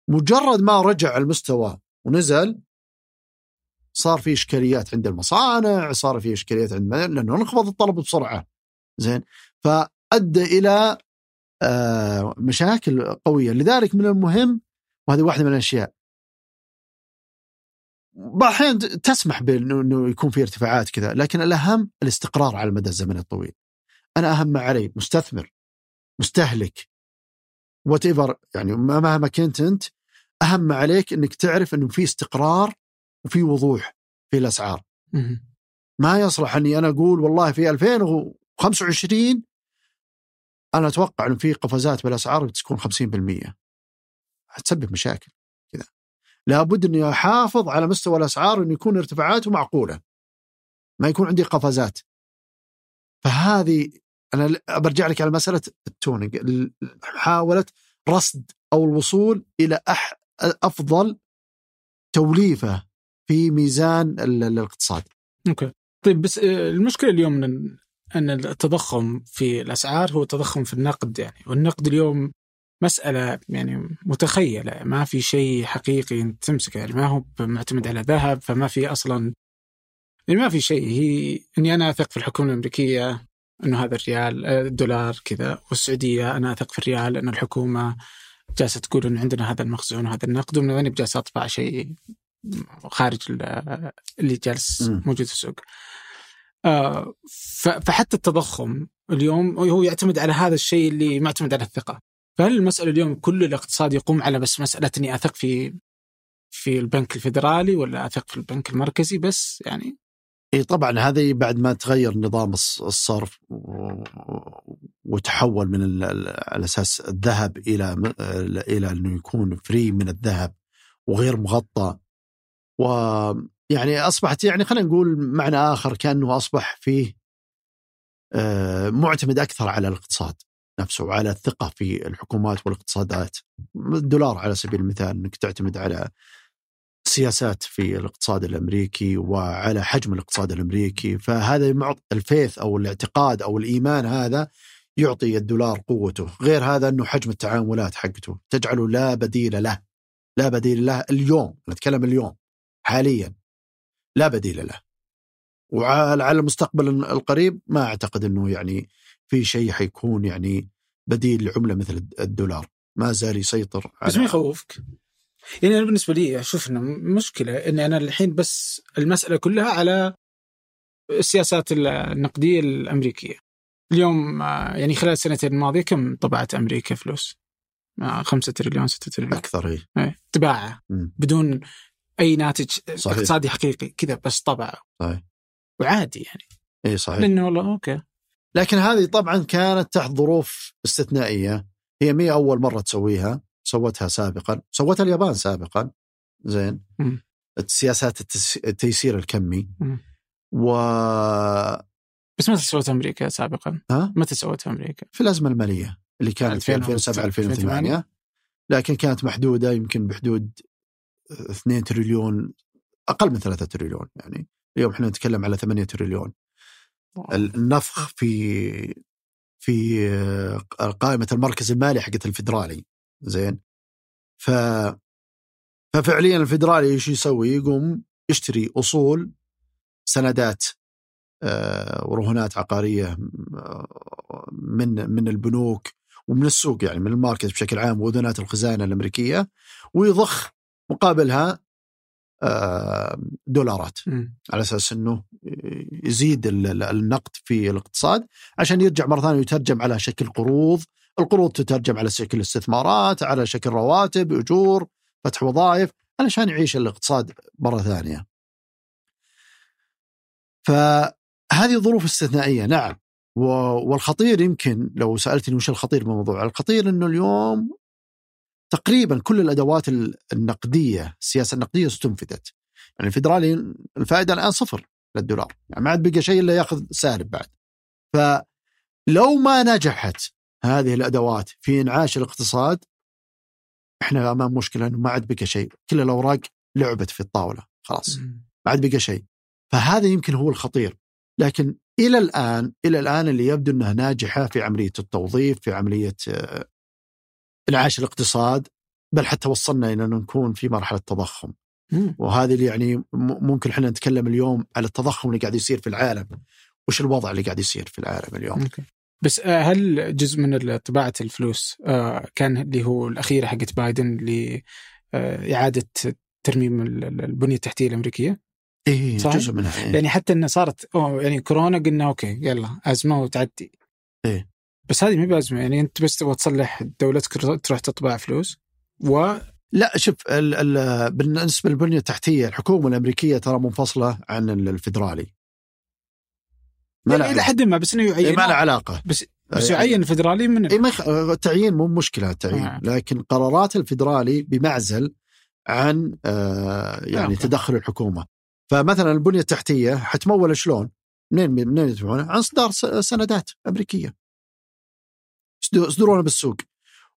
مجرد ما رجع المستوى ونزل صار في إشكاليات عند المصانع، صار في إشكاليات عند لأنه انخفض الطلب بسرعة. زين؟ فأدى إلى آه، مشاكل قوية، لذلك من المهم وهذه واحدة من الأشياء بعض الأحيان تسمح بانه يكون في ارتفاعات كذا، لكن الأهم الاستقرار على المدى الزمني الطويل. أنا أهم ما علي مستثمر مستهلك وات ايفر يعني مهما كنت أنت أهم ما عليك إنك تعرف إنه في استقرار وفي وضوح في الأسعار. ما يصلح إني أنا أقول والله في 2025 أنا أتوقع إنه في قفزات بالأسعار بتكون 50% حتسبب مشاكل كذا. لابد إني أحافظ على مستوى الأسعار إنه يكون ارتفاعاته معقوله ما يكون عندي قفزات. فهذه أنا برجع لك على مسألة ال tuning. ال- محاوله رصد أو الوصول إلى أح أفضل توليفة في ميزان ال- الاقتصاد. okay. طيب بس آه، المشكلة اليوم إن أن التضخم في الأسعار هو تضخم في النقد يعني. والنقد اليوم مسألة يعني متخيلة. ما في شيء حقيقي تمسكه. يعني ما هو معتمد على ذهب فما في أصلا يعني ما في شيء. هي إني أنا أثق في الحكومة الأمريكية إنه هذا الريال آه، الدولار كذا. والسعودية أنا أثق في الريال انه الحكومة جالسة تقول إنه عندنا هذا المخزون وهذا النقد. ومن وين جالسة أطبع شيء خارج ال- اللي جالس. موجود في السوق. آه، فحتى التضخم اليوم هو يعتمد على هذا الشيء اللي معتمد على الثقة. فهل المسألة اليوم كل الاقتصاد يقوم على بس مسألة إني أثق في في البنك الفيدرالي ولا أثق في البنك المركزي بس يعني إي طبعا هذه بعد ما تغير نظام الص- الصرف و- وتحول من على أساس الذهب إلى إلى إنه يكون فري من الذهب وغير مغطى ويعني أصبحت يعني خلينا نقول معنى آخر كأنه أصبح فيه آه، معتمد أكثر على الاقتصاد نفسه وعلى الثقة في الحكومات والاقتصادات. الدولار على سبيل المثال إنك تعتمد على سياسات في الاقتصاد الأمريكي وعلى حجم الاقتصاد الأمريكي فهذا الفيث أو الاعتقاد أو الإيمان هذا يعطي الدولار قوته. غير هذا إنه حجم التعاملات حقته تجعله لا بديل له لا بديل له اليوم نتكلم اليوم حاليا. لا بديل له وعلى المستقبل القريب ما أعتقد إنه يعني في شيء حيكون يعني بديل لعملة مثل الدولار ما زال يسيطر على بس ما يخوفك؟ يعني أنا بالنسبة لي أشوف إنه مشكلة إني أنا الحين بس المسألة كلها على السياسات النقدية الأمريكية. اليوم آه، يعني خلال السنتين الماضية كم طبعت أمريكا فلوس؟ 5 آه، تريليون 6 تريليون أكثر اي إيه، طباعة بدون أي ناتج صحيح. اقتصادي حقيقي كذا بس طبعه صحيح وعادي يعني إي صحيح لأنه والله أوكي لكن هذه طبعا كانت تحت ظروف استثنائية هي مي أول مرة تسويها سوتها سابقا سوتها اليابان سابقا زين م. السياسات التيسير الكمي م. و بس متى سوتها أمريكا سابقا؟ ها؟ متى سوتها أمريكا؟ في الأزمة المالية اللي كانت في 2007 2008 لكن كانت محدودة يمكن بحدود 2 تريليون أقل من 3 تريليون يعني. اليوم إحنا نتكلم على 8 تريليون. النفخ في في قائمة المركز المالي حقت الفدرالي زين؟ ف ففعليا الفدرالي إيش يسوي؟ يقوم يشتري أصول سندات آه، ورهونات عقارية آه، من من البنوك ومن السوق يعني من الماركت بشكل عام واذونات الخزانة الأمريكية ويضخ مقابلها آه، دولارات. على أساس إنه يزيد النقد في الاقتصاد عشان يرجع مرة ثانية يترجم على شكل قروض، القروض تترجم على شكل استثمارات، على شكل رواتب، أجور، فتح وظائف، علشان يعيش الاقتصاد مرة ثانية. فهذه ظروف استثنائية نعم. والخطير يمكن لو سألتني وش الخطير بالموضوع، الخطير إنه اليوم تقريبا كل الأدوات النقدية السياسة النقدية استنفذت. يعني الفدرالي الفائدة الآن صفر للدولار. يعني ما عاد بقى شيء إلا يأخذ سالب بعد. فلو ما نجحت هذه الأدوات في إنعاش الاقتصاد إحنا أمام مشكلة إنه ما عاد بقى شيء. كل الأوراق لعبت في الطاولة. خلاص. ما عاد بقى شيء. فهذا يمكن هو الخطير. لكن إلى الآن إلى الآن اللي يبدو إنها ناجحة في عملية التوظيف في عملية آه، انعاش الاقتصاد بل حتى وصلنا إلى انه نكون في مرحلة تضخم وهذه اللي يعني ممكن إحنا نتكلم اليوم على التضخم اللي قاعد يصير في العالم وش الوضع اللي قاعد يصير في العالم اليوم. بس آه، هل جزء من طباعة الفلوس آه، كان اللي هو الأخيرة حقت بايدن لاعاده ترميم البنية التحتية الأمريكية؟ إيه صحيح؟ جزء منها إيه؟ يعني حتى انه صارت يعني كورونا قلنا أوكي يلا أزمة وتعدي إيه بس هذه مو بازمه يعني أنت بس تبغى تصلح دولتك تروح تطبع فلوس. و لا شوف ال ال بالنسبة للبنية التحتية الحكومة الأمريكية ترى منفصلة عن الفدرالي. ما يعني إلى حد ما بس إنه يعين. ما له علاقة. بس بس يعني يعين الفدرالي من اي التعيين مو مشكلة التعيين. آه. لكن قرارات الفدرالي بمعزل عن آه يعني آه. تدخل الحكومة. فمثلا البنية التحتية حتمول شلون؟ منين منين يدفعونها؟ عن اصدار سندات أمريكية. يصدرونها بالسوق.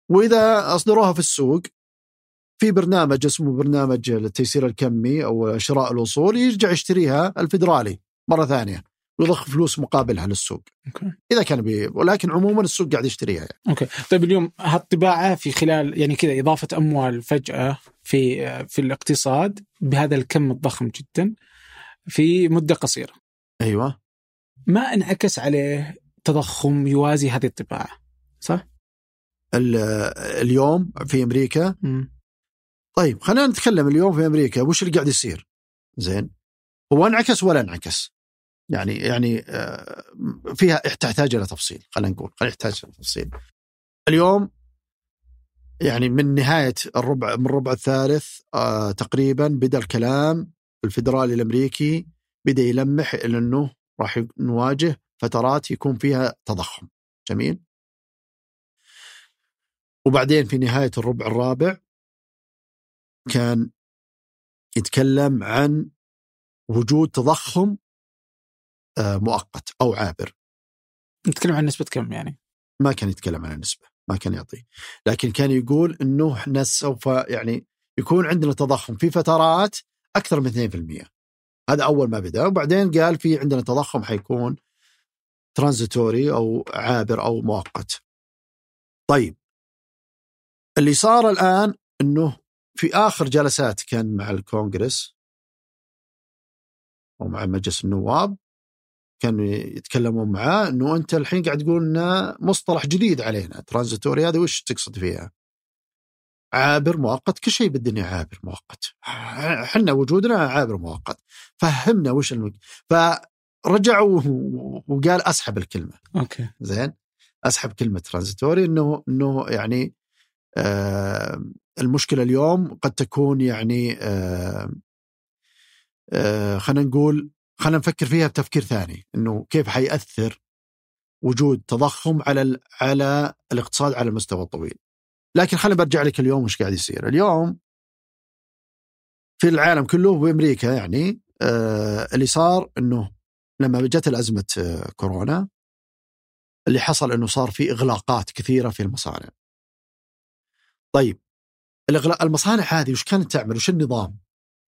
وإذا أصدروها في السوق في برنامج اسمه برنامج التيسير الكمي أو شراء الأصول يرجع يشتريها الفدرالي مرة ثانية ويضخ فلوس مقابلها للسوق. أوكي. إذا كان بي ولكن عموما السوق قاعد يشتريها يعني. أوكي. طيب اليوم هالطباعة في خلال يعني كذا إضافة أموال فجأة في في الاقتصاد بهذا الكم الضخم جدا في مدة قصيرة. أيوه. ما انعكس عليه تضخم يوازي هذه الطباعة؟ صح؟ اليوم في أمريكا م. طيب خلينا نتكلم اليوم في أمريكا وش اللي قاعد يصير؟ زين هو انعكس ولا انعكس؟ يعني يعني آه، فيها تحتاج إلى تفصيل خلينا نقول خلينا نحتاج إلى تفصيل. اليوم يعني من نهاية الربع من الربع الثالث آه تقريبا بدأ الكلام الفدرالي الأمريكي بدأ يلمح إلى إنه راح نواجه فترات يكون فيها تضخم. جميل؟ وبعدين في نهاية الربع الرابع كان يتكلم عن وجود تضخم آه، مؤقت أو عابر. نتكلم عن نسبة كم يعني؟ ما كان يتكلم عن النسبة، ما كان يعطي، لكن كان يقول إنه إحنا سوف يعني يكون عندنا تضخم في فترات أكثر من 2%. هذا أول ما بدأ، وبعدين قال في عندنا تضخم حيكون ترانزيتوري أو عابر أو مؤقت. طيب اللي صار الآن إنه في آخر جلسات كان مع الكونغرس ومع مجلس النواب كانوا يتكلمون معاه إنه أنت الحين قاعد تقول لنا مصطلح جديد علينا ترانزيتوري هذا وش تقصد فيها؟ عابر مؤقت كل شيء بالدنيا عابر مؤقت. إحنا وجودنا عابر مؤقت. فهمنا وش المك... فرجع وقال أسحب الكلمة. أوكي. زين؟ أسحب كلمة ترانزيتوري إنه إنه يعني المشكلة اليوم قد تكون يعني آه آه خلينا نقول خلينا نفكر فيها بتفكير ثاني إنه كيف حيأثر وجود تضخم على على الاقتصاد على المستوى الطويل. لكن خلينا برجع لك اليوم وش قاعد يصير، اليوم في العالم كله وبامريكا يعني آه اللي صار إنه لما جت الأزمة آه كورونا اللي حصل إنه صار في إغلاقات كثيرة في المصانع. طيب الإغلاق المصانع هذه وش كانت تعمل؟ وش النظام؟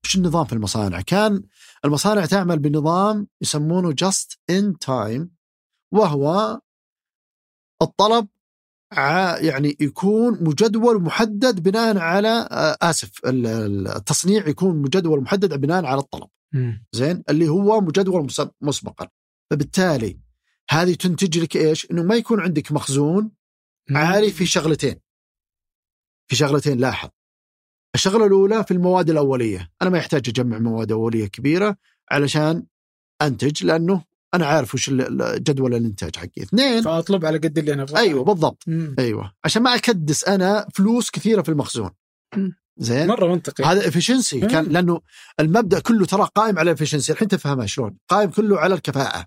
وش النظام في المصانع؟ كان المصانع تعمل بنظام يسمونه just in time وهو الطلب يعني يكون مجدول محدد بناء على آسف التصنيع يكون مجدول محدد بناء على الطلب زين اللي هو مجدول مسبقا فبالتالي هذه تنتج لك إيش؟ إنه ما يكون عندك مخزون عالي في شغلتين في شغلتين لاحظ. الشغلة الأولى في المواد الأولية. أنا ما يحتاج أجمع مواد أولية كبيرة علشان أنتج لأنه أنا عارف وش جدول الإنتاج حقي. اثنين فأطلب على قد اللي أنا أبغاه. أيوه بالضبط. مم. أيوه. عشان ما أكدس أنا فلوس كثيرة في المخزون. زين؟ مرة منطقي. هذا efficiency كان لأنه المبدأ كله ترى قائم على ال efficiency الحين تفهمها شلون. قائم كله على الكفاءة.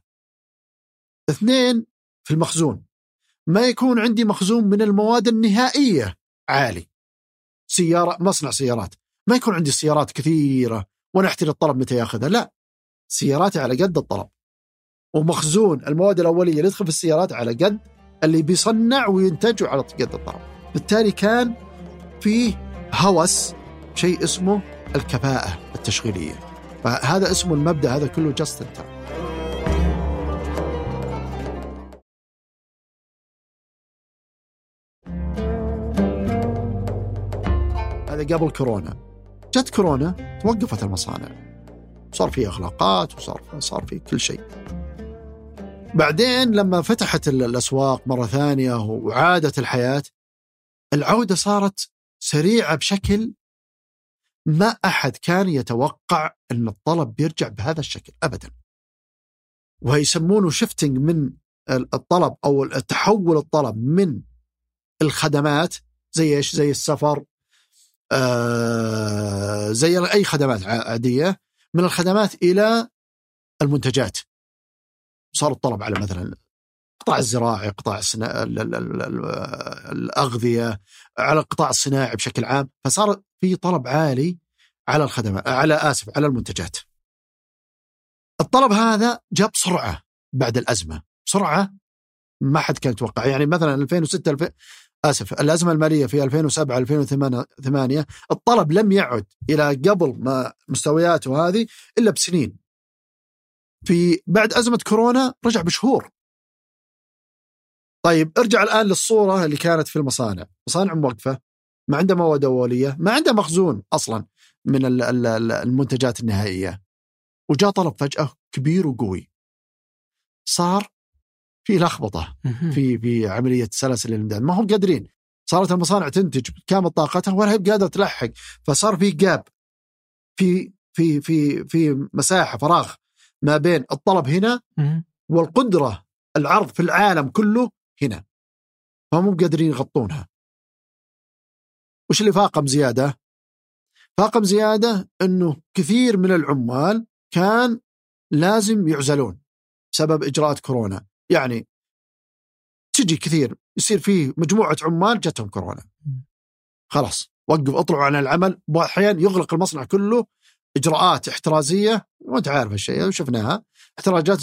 اثنين في المخزون. ما يكون عندي مخزون من المواد النهائية. عالي. سيارة مصنع سيارات. ما يكون عندي سيارات كثيرة وأنا احتري الطلب متى يأخذها؟ لا سياراتي على قد الطلب. ومخزون المواد الأولية اللي يدخل في السيارات على قد اللي بيصنع وينتج على قد الطلب. بالتالي كان فيه هوس شيء اسمه الكفاءة التشغيلية. فهذا اسمه المبدأ هذا كله جاست ان قبل كورونا. جت كورونا توقفت المصانع. صار في إغلاقات وصار صار في كل شيء. بعدين لما فتحت الأسواق مرة ثانية وعادت الحياة العودة صارت سريعة بشكل ما أحد كان يتوقع إن الطلب بيرجع بهذا الشكل ابدا. ويسمونه شفتنج من الطلب أو التحول الطلب من الخدمات زي إيش؟ زي السفر آه زي أي خدمات عادية من الخدمات إلى المنتجات. صار الطلب على مثلا القطاع الزراعي قطاع. الأغذية على القطاع الصناعي بشكل عام. فصار في طلب عالي على الخدمات على آسف على المنتجات. الطلب هذا جاء بسرعة بعد الأزمة. بسرعة ما حد كان يتوقع. يعني مثلا 2006 اسف الأزمة المالية في 2007 2008 الطلب لم يعد إلى قبل ما مستوياته هذه إلا بسنين. في بعد أزمة كورونا رجع بشهور. طيب ارجع الآن للصورة اللي كانت في المصانع، مصانع موقفة ما عندها مواد اوليه، ما عندها مخزون أصلا من المنتجات النهائية. وجاء طلب فجأة كبير وقوي. صار في لخبطة في في عملية سلاسل الإمداد. ما هم قادرين. صارت المصانع تنتج بكامل طاقتها ولا هي قادره تلحق. فصار في جاب في في في في مساحة فراغ ما بين الطلب هنا والقدرة العرض في العالم كله هنا. فهم قادرين يغطونها. وش اللي فاقم زيادة؟ فاقم زيادة إنه كثير من العمال كان لازم يعزلون بسبب إجراءات كورونا. يعني تجي كثير يصير فيه مجموعة عمال جتهم كورونا. خلاص وقف اطلعوا عن العمل. واحيانا يغلق المصنع كله إجراءات احترازية وانت عارف الشيء شفناها. احتراجات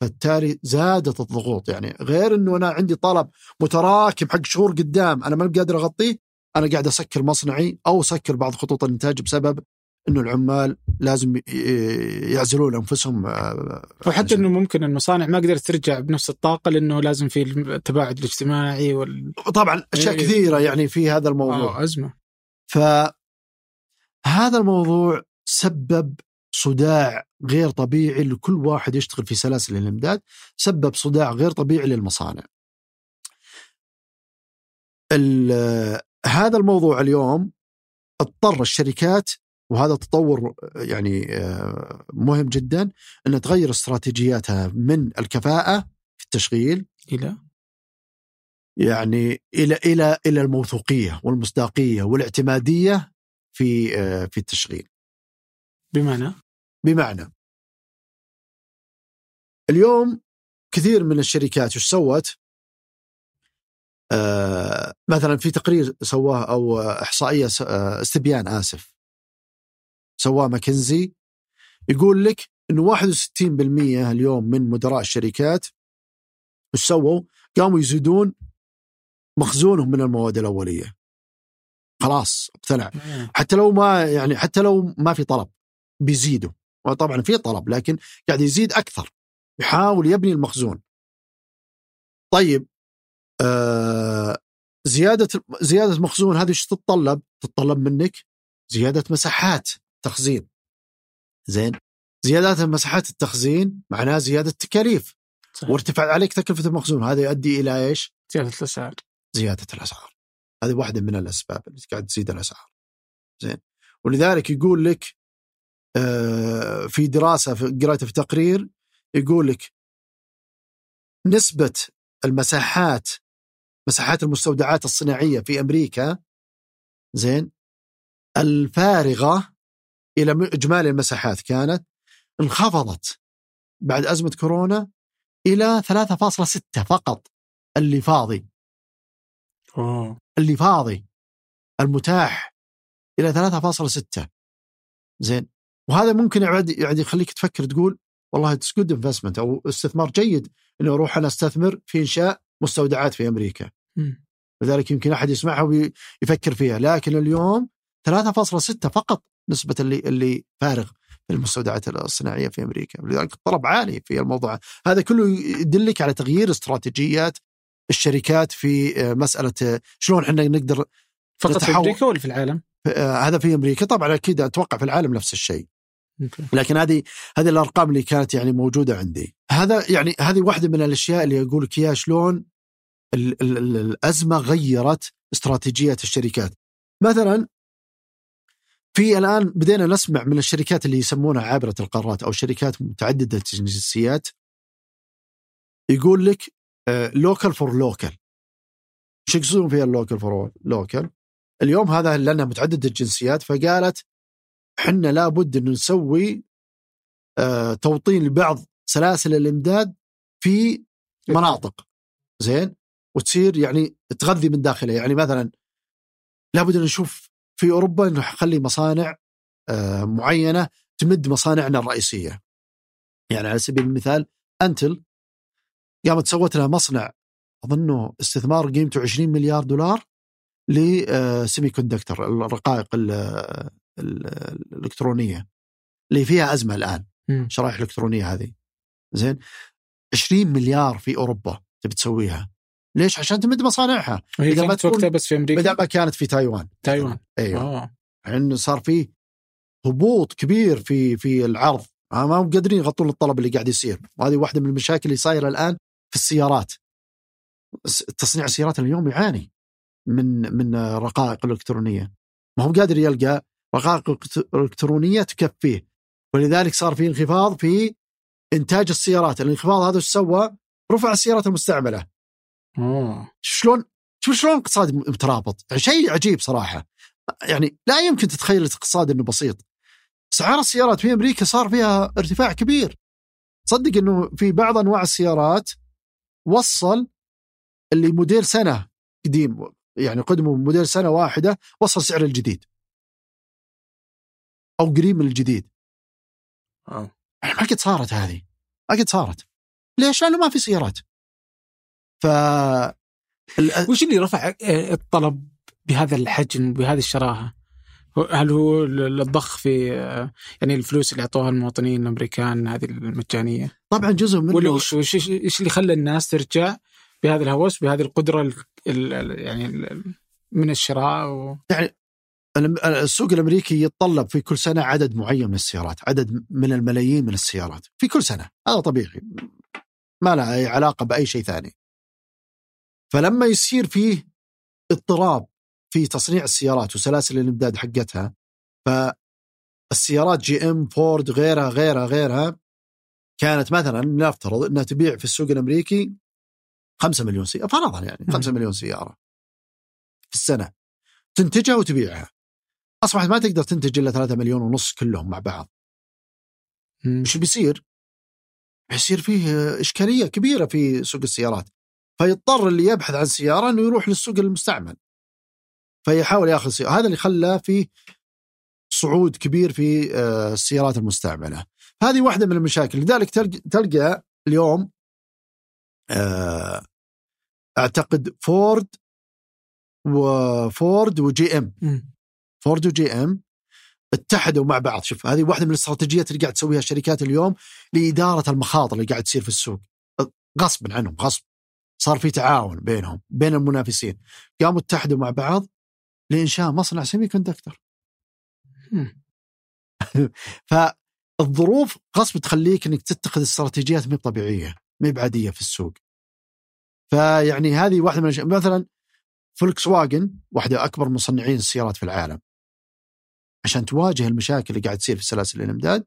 فبالتالي زادت الضغوط. يعني غير إنه أنا عندي طلب متراكم حق شهور قدام أنا ما قادر أغطيه أنا قاعد أسكر مصنعي أو أسكر بعض خطوط الإنتاج بسبب إنه العمال لازم يعزلون انفسهم آه، وحتى إنه ممكن المصانع ما قدرت ترجع بنفس الطاقة لأنه لازم في التباعد الاجتماعي وال طبعا أشياء إيه. كثيرة يعني في هذا الموضوع. آه أزمة. ف هذا الموضوع سبب صداع غير طبيعي لكل واحد يشتغل في سلاسل الإمداد سبب صداع غير طبيعي للمصانع. هذا الموضوع اليوم اضطر الشركات وهذا تطور يعني مهم جدا أن تغير استراتيجياتها من الكفاءة في التشغيل إلى يعني إلى إلى إلى الموثوقية والمصداقية والاعتمادية في في التشغيل. بمعنى؟ بمعنى اليوم كثير من الشركات وش سوت؟ آه مثلا في تقرير سواه أو إحصائية آه، استبيان آسف سواه ماكنزي يقول لك انه 61% اليوم من مدراء الشركات وش سووا؟ قاموا يزيدون مخزونهم من المواد الأولية. خلاص اقتنع حتى لو ما يعني حتى لو ما في طلب بيزيدوا وطبعا في طلب لكن قاعد يزيد أكثر يحاول يبني المخزون. طيب آه زيادة زيادة مخزون هذه إيش تتطلب؟ تتطلب منك زيادة مساحات تخزين. زين زيادات مساحات التخزين معناها زيادة تكاليف صحيح. وارتفاع عليك تكلفة المخزون هذا يؤدي إلى إيش؟ زيادة الأسعار زيادة الأسعار هذه واحدة من الأسباب اللي قاعد تزيد الأسعار زين ولذلك يقول لك آه، في دراسة في قريتها في تقرير يقول لك نسبة المساحات مساحات المستودعات الصناعية في أمريكا زين الفارغة إلى إجمالي المساحات كانت انخفضت بعد أزمة كورونا إلى 3.6 فقط اللي فاضي. أوه. اللي فاضي المتاح إلى 3.6 زين. وهذا ممكن يعد يعني يخليك تفكر تقول والله it's good investment أو استثمار جيد إنه أروح أنا أستثمر في إنشاء مستودعات في أمريكا. لذلك يمكن أحد يسمعها ويفكر فيها. لكن اليوم 3.6 فقط نسبة اللي اللي فارغ في المستودعات الصناعية في أمريكا ولذلك الطلب عالي في الموضوع هذا كله يدلك على تغيير استراتيجيات الشركات في آه، مسألة آه، شلون إحنا نقدر فقط في أمريكا ولا في العالم؟ آه، هذا في أمريكا طبعا أكيد أتوقع في العالم نفس الشيء. لكن هذه هذه الأرقام اللي كانت يعني موجودة عندي. هذا يعني هذه واحدة من الأشياء اللي أقول لك إياها شلون ال ال ال الأزمة غيرت استراتيجية الشركات. مثلا في الآن بدينا نسمع من الشركات اللي يسمونها عابرة القارات أو شركات متعددة الجنسيات. يقول لك local for local إيش يقصدون فيها ال local for local؟ اليوم هذا لأنها متعددة الجنسيات فقالت إحنا لابد انه نسوي آه توطين لبعض سلاسل الإمداد في مناطق. زين؟ وتصير يعني تغذي من داخلها. يعني مثلا لابد أن نشوف في أوروبا إنه نخلي مصانع آه معينة تمد مصانعنا الرئيسية. يعني على سبيل المثال أنتل قامت سوت لها مصنع أظنه استثمار قيمته 20 مليار دولار لسيمي كوندكتر الرقائق الإلكترونية اللي فيها أزمة الآن شرائح الالكترونيه هذه. زين؟ 20 مليار في أوروبا تبي تسويها. ليش؟ عشان تمد مصانعها وهي كانت وقتها بس في أمريكا؟ بدل ما كانت في تايوان. تايوان. أيوه. آه. يعني صار في هبوط كبير في في العرض. ما هم قادرين يغطون الطلب اللي قاعد يصير. وهذه واحدة من المشاكل اللي صايرة الآن في السيارات. تصنيع السيارات اليوم يعاني من من رقائق الالكترونيه ما هو قادر يلقى رقائق إلكترونية تكفيه. ولذلك صار في انخفاض في إنتاج السيارات. الانخفاض هذا إيش سوى؟ رفع السيارات المستعملة. شلون شوف شلون الاقتصاد مترابط؟ شيء عجيب صراحة. يعني لا يمكن تتخيل الاقتصاد إنه بسيط. اسعار السيارات في أمريكا صار فيها ارتفاع كبير. صدق إنه في بعض أنواع السيارات وصل اللي موديل سنة قديم يعني قدموا موديل سنة واحدة وصل سعر الجديد. أو قريب من الجديد. آه. ما قد صارت هذه. ما قد صارت. ليش؟ لأنه ما في سيارات. ف وش اللي رفع الطلب بهذا الحجم بهذه الشراهة؟ هل هو الضخ في يعني الفلوس اللي أعطوها المواطنين الأمريكان هذه المجانية؟ طبعا جزء منه ولا وش إيش اللي خلى الناس ترجع بهذا الهوس بهذه القدرة ال ال يعني ال من الشراء و... يعني السوق الأمريكي يتطلب في كل سنة عدد معين من السيارات، عدد من الملايين من السيارات في كل سنة، هذا طبيعي. ما له أي علاقة بأي شيء ثاني. فلما يصير فيه اضطراب في تصنيع السيارات وسلاسل الإمداد حقتها فالسيارات جي إم فورد غيرها غيرها غيرها كانت مثلا نفترض إنها تبيع في السوق الأمريكي 5 مليون سيارة فرضا يعني 5 مليون سيارة في السنة تنتجها وتبيعها أصبحت ما تقدر تنتج إلا 3 مليون ونص كلهم مع بعض مم. وش بيصير؟ بيصير فيه إشكالية كبيرة في سوق السيارات فيضطر اللي يبحث عن سيارة إنه يروح للسوق المستعمل. فيحاول ياخذ سيارة. هذا اللي خلى فيه صعود كبير في آه، السيارات المستعملة. هذه واحدة من المشاكل. لذلك تلقى, اليوم آه، أعتقد فورد وفورد و GM. فورد و GM اتحدوا مع بعض. شوف هذه واحدة من الاستراتيجيات اللي قاعد تسويها الشركات اليوم لإدارة المخاطر اللي قاعد تصير في السوق. غصبا عنهم غصب. صار في تعاون بينهم بين المنافسين. قاموا اتحدوا مع بعض لإنشاء مصنع semiconductor مم. فالظروف غصب تخليك إنك تتخذ استراتيجيات مو طبيعية مو بعادية في السوق. فيعني هذه واحدة من الأشياء. مثلا فولكس واجن واحدة أكبر مصنعين السيارات في العالم. عشان تواجه المشاكل اللي قاعد تصير في سلاسل الإمداد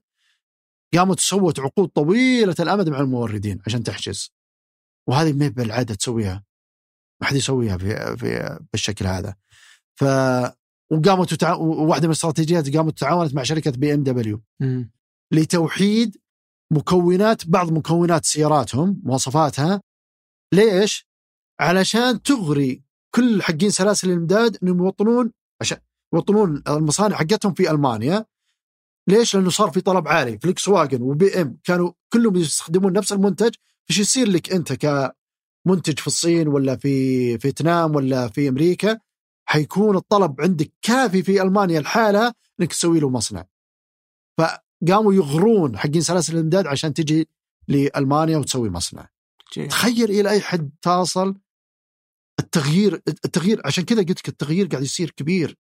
قامت سوت عقود طويلة الأمد مع الموردين عشان تحجز. وهذه ما بالعادة تسويها ما حد يسويها في في بالشكل هذا ف وقامت وتع... واحدة من الاستراتيجيات قامت تعاونت مع شركة BMW. لتوحيد مكونات بعض مكونات سياراتهم مواصفاتها ليش؟ علشان تغري كل حقين سلاسل الامداد إنهم يوطنون عشان يوطنون المصانع حقتهم في ألمانيا ليش؟ لأنه صار في طلب عالي فولكس واجن و BM كانوا كلهم يستخدمون نفس المنتج فايش يصير لك أنت كمنتج في الصين ولا في فيتنام ولا في أمريكا؟ حيكون الطلب عندك كافي في ألمانيا الحالة إنك تسوي له مصنع. فقاموا يغرون حقين سلاسل الإمداد عشان تجي لألمانيا وتسوي مصنع. جيد. تخيل إلى أي حد تصل التغيير التغيير عشان كذا قلت لك التغيير قاعد يصير كبير.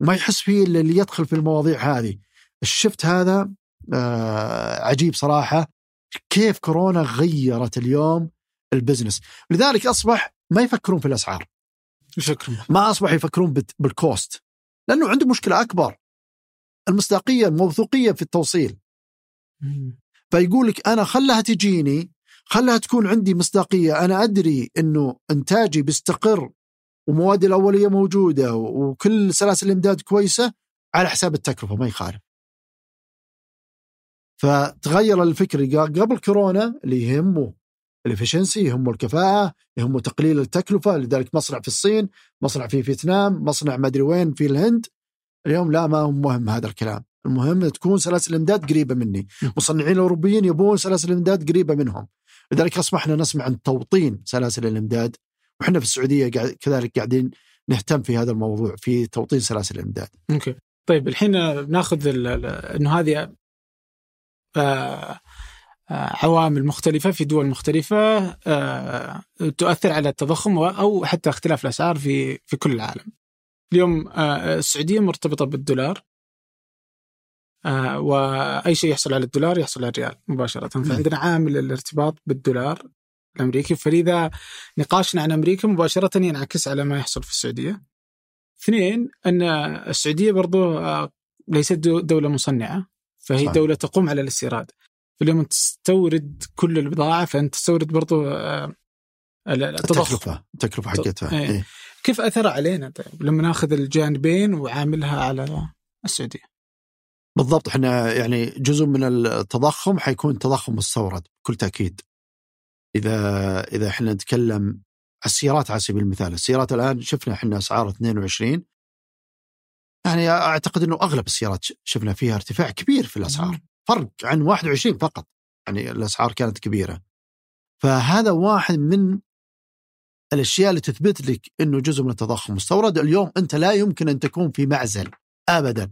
وما يحس فيه إلا اللي يدخل في المواضيع هذه. الشفت هذا آه عجيب صراحة. كيف كورونا غيرت اليوم ال business. لذلك أصبح ما يفكرون في الأسعار. شكرا. ما أصبح يفكرون بال cost. لأنه عنده مشكلة أكبر. المصداقية الموثوقية في التوصيل. مم. فيقول لك أنا خلها تجيني خلها تكون عندي مصداقية. أنا أدري إنه إنتاجي بيستقر وموادي الأولية موجودة وكل سلاسل الإمداد كويسة على حساب التكلفة ما يخالف. فتغير الفكر. قبل كورونا اللي يهمه ال efficiency يهمه الكفاءة يهمه تقليل التكلفة لذلك مصنع في الصين مصنع في فيتنام مصنع ما أدري وين في الهند. اليوم لا ما هو مهم هذا الكلام. المهم تكون سلاسل الإمداد قريبة مني. مصنعين الأوروبيين يبون سلاسل الإمداد قريبة منهم. لذلك أصبحنا نسمع عن توطين سلاسل الإمداد وحنا في السعودية قاعد كذلك قاعدين نهتم في هذا الموضوع في توطين سلاسل الإمداد. أوكي. طيب الحين ال- إنه هذه عوامل مختلفة في دول مختلفة آه، تؤثر على التضخم أو حتى اختلاف الأسعار في في كل العالم. اليوم آه، السعودية مرتبطة بالدولار آه، وأي شيء يحصل على الدولار يحصل على الريال مباشرة فعندنا عامل الارتباط بالدولار الأمريكي فلذا نقاشنا عن أمريكا مباشرة ينعكس على ما يحصل في السعودية. اثنين أن السعودية برضو آه، ليست دو- دولة مصنعة فهي صحيح. دولة تقوم على الاستيراد فاليوم تستورد كل البضاعة فأنت تستورد برضو آه، ال- التضخم التكلفة التكلفة حقتها إيه. إيه. كيف أثر علينا طيب لما ناخذ الجانبين وعاملها على السعودية بالضبط إحنا يعني جزء من التضخم حيكون تضخم مستورد بكل تأكيد إذا إذا إحنا نتكلم السيارات على سبيل المثال السيارات الآن شفنا إحنا أسعار 22 يعني أعتقد إنه أغلب السيارات شفنا فيها ارتفاع كبير في الأسعار. فرق عن 21 فقط. يعني الأسعار كانت كبيرة. فهذا واحد من الأشياء اللي تثبت لك إنه جزء من التضخم مستورد. اليوم أنت لا يمكن أن تكون في معزل ابدا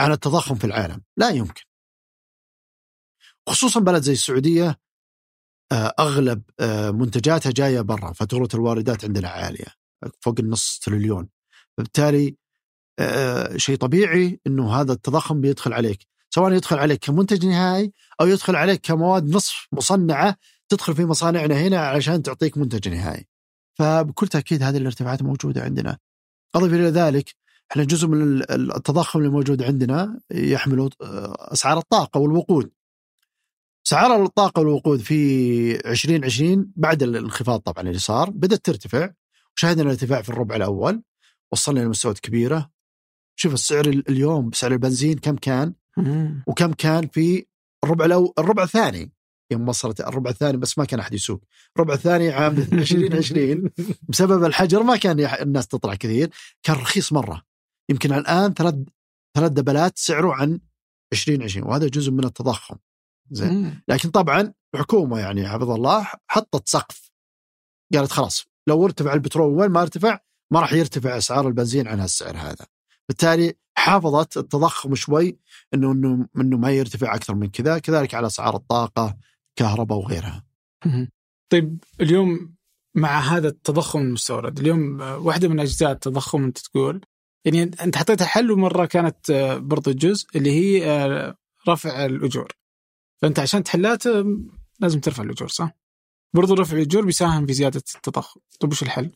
عن التضخم في العالم. لا يمكن. خصوصا بلد زي السعودية آه، أغلب آه، منتجاتها جاية برا فاتورة الواردات عندنا عالية فوق النص تريليون. فبالتالي شيء طبيعي إنه هذا التضخم بيدخل عليك سواء يدخل عليك كمنتج نهائي أو يدخل عليك كمواد نصف مصنعة تدخل في مصانعنا هنا علشان تعطيك منتج نهائي. فبكل تأكيد هذه الارتفاعات موجودة عندنا. أضف إلى ذلك إحنا جزء من التضخم اللي موجود عندنا يحمل آه، أسعار الطاقة والوقود. اسعار الطاقة والوقود في 2020 بعد الانخفاض طبعا اللي صار بدأت ترتفع وشاهدنا ارتفاع في الربع الأول وصلنا إلى مستويات كبيرة شوف السعر اليوم سعر البنزين كم كان؟ وكم كان في الربع الأو... الربع الثاني. يوم وصلت الربع الثاني بس ما كان أحد يسوق. الربع الثاني عام 2020 بسبب الحجر ما كان الناس تطلع كثير. كان رخيص مرة. يمكن الآن ثلاث ثلاث دبلات سعره عن 2020 وهذا جزء من التضخم. زين. لكن طبعا الحكومة يعني حفظ الله حطت سقف. قالت خلاص لو ارتفع البترول وين ما ارتفع ما راح يرتفع أسعار البنزين عن هالسعر هذا. بالتالي حافظت التضخم شوي إنه إنه إنه ما يرتفع أكثر من كذا كذلك على أسعار الطاقة كهرباء وغيرها طيب اليوم مع هذا التضخم المستورد اليوم واحدة من أجزاء التضخم أنت تقول يعني أنت حطيتها حل ومرة كانت برضو جزء اللي هي رفع الأجور فأنت عشان تحلها لازم ترفع الأجور صح؟ برضو رفع الأجور بيساهم في زيادة التضخم طيب وش الحل؟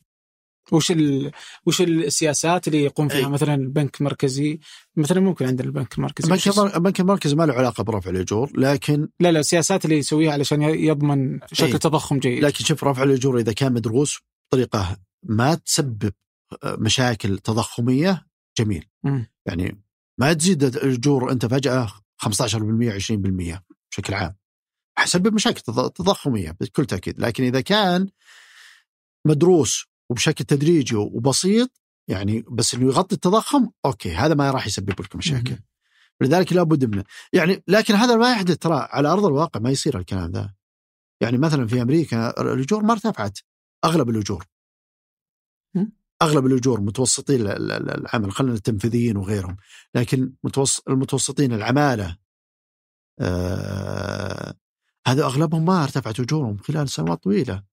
وش ال... وش السياسات اللي يقوم فيها أي. مثلا البنك المركزي مثلا ممكن عندنا البنك المركزي البنك, البنك المركزي ما له علاقة برفع الأجور لكن لا لا السياسات اللي يسويها علشان يضمن شكل أي. تضخم جيد لكن شوف رفع الأجور إذا كان مدروس بطريقة ما تسبب مشاكل تضخمية جميل م. يعني ما تزيد الأجور أنت فجأة 15% 20% بشكل عام حيسبب مشاكل تضخمية بكل تأكيد لكن إذا كان مدروس وبشكل تدريجي وبسيط يعني بس إنه يغطي التضخم أوكي هذا ما راح يسبب لك مشاكل. لذلك لابد منه. يعني لكن هذا ما يحدث ترى على أرض الواقع ما يصير الكلام ذا. يعني مثلا في أمريكا الأجور ما ارتفعت أغلب الأجور. أغلب الأجور متوسطين العمل خلينا التنفيذيين وغيرهم. لكن المتوسطين العمالة آه هذا أغلبهم ما ارتفعت أجورهم خلال سنوات طويلة.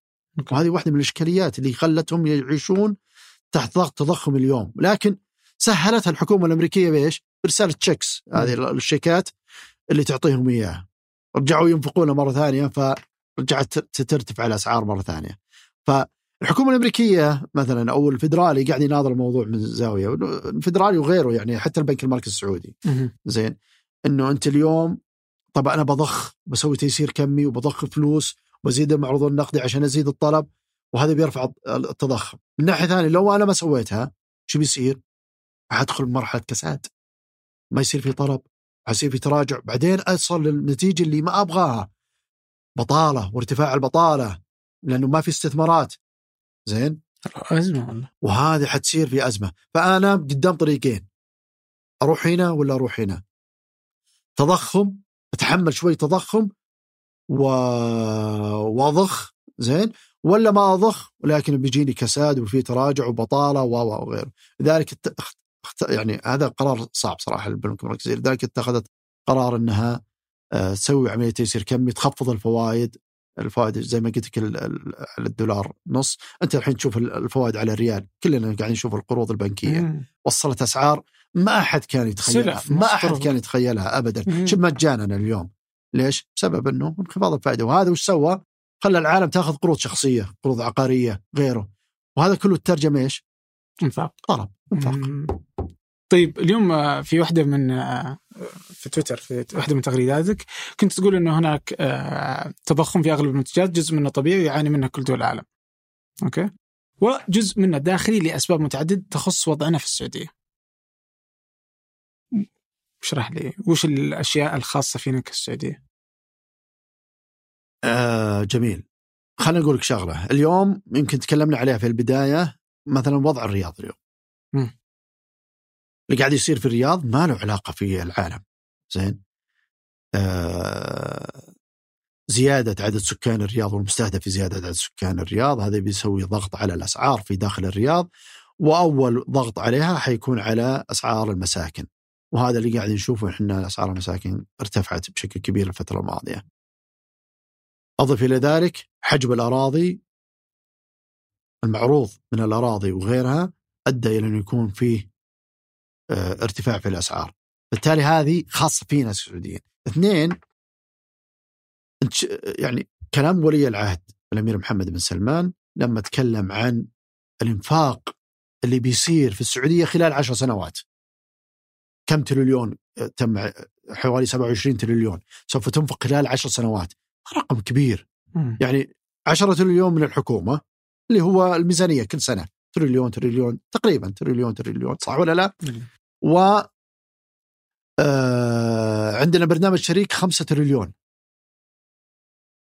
وهذه واحدة من الإشكاليات اللي خلتهم يعيشون تحت ضغط تضخم اليوم. لكن سهلتها الحكومة الأمريكية بإيش؟ برساله تشيكس هذه الشيكات اللي تعطيهم إياها. رجعوا ينفقونها مرة ثانية فرجعت ترتفع الأسعار مرة ثانية. فالحكومة الأمريكية مثلا أو الفدرالي قاعد يناظر الموضوع من زاوية الفدرالي وغيره يعني حتى البنك المركزي السعودي. زين. إنه أنت اليوم طب أنا بضخ بسوي تيسير كمي وبضخ فلوس وازيد المعروض النقدي عشان ازيد الطلب وهذا بيرفع التضخم. من ناحية ثانية لو أنا ما سويتها شو بيصير؟ حادخل بمرحله كساد. ما يصير في طلب حيصير في تراجع. بعدين أصل للنتيجه اللي ما أبغاها بطالة وارتفاع البطالة لأنه ما في استثمارات. زين؟ أزمة والله. وهذه حتصير في أزمة. فأنا قدام طريقين. أروح هنا ولا أروح هنا؟ تضخم أتحمل شوي تضخم. واضخ زين؟ ولا ما اضخ ولكن بيجيني كساد وفي تراجع وبطالة و وغيره. لذلك يعني هذا قرار صعب صراحة البنوك المركزيه لذلك اتخذت قرار إنها آه، تسوي عملية تيسير كمي تخفض الفوائد الفوائد زي ما قلت لك على الدولار نص. أنت الحين تشوف الفوائد على الريال. كلنا قاعدين نشوف القروض البنكية. مم. وصلت أسعار ما أحد كان يتخيلها. ما أحد كان يتخيلها ابدا. شوف مجانا اليوم. ليش؟ بسبب إنه انخفاض الفائدة وهذا وش سوى؟ خلى العالم تأخذ قروض شخصية، قروض عقارية، غيره. وهذا كله ترجم إيش؟ انفاق طلب انفاق. طيب اليوم آه، في واحدة من آه، في تويتر في واحدة من تغريداتك كنت تقول إنه هناك آه، تضخم في أغلب المنتجات جزء منه طبيعي يعاني منه كل دول العالم. أوكي؟ وجزء منه داخلي لأسباب متعددة تخص وضعنا في السعودية. اشرح لي وش الأشياء الخاصة فينا كالسعوديه؟ آه جميل. خليني أقول لك شغلة. اليوم يمكن تكلمنا عليها في البداية مثلا وضع الرياض اليوم. م. اللي قاعد يصير في الرياض ما له علاقة في العالم. زين؟ آه زيادة عدد سكان الرياض والمستهدف في زيادة عدد سكان الرياض هذا بيسوي ضغط على الأسعار في داخل الرياض وأول ضغط عليها حيكون على أسعار المساكن. وهذا اللي قاعد نشوفه إحنا أسعار المساكن ارتفعت بشكل كبير الفترة الماضية. أضف إلى ذلك حجب الأراضي. المعروض من الأراضي وغيرها أدى إلى انه يكون فيه آه، ارتفاع في الأسعار. بالتالي هذه خاصة فينا السعوديين. اثنين يعني كلام ولي العهد الأمير محمد بن سلمان لما تكلم عن الإنفاق اللي بيصير في السعودية خلال عشر سنوات. كم تريليون آه، تم ع- حوالي 27 تريليون سوف تنفق خلال عشر سنوات رقم كبير مم. يعني 10 تريليون من الحكومة اللي هو الميزانية كل سنة تريليون تريليون تقريبا تريليون تريليون صح ولا لا؟ مم. و آه عندنا برنامج شريك 5 تريليون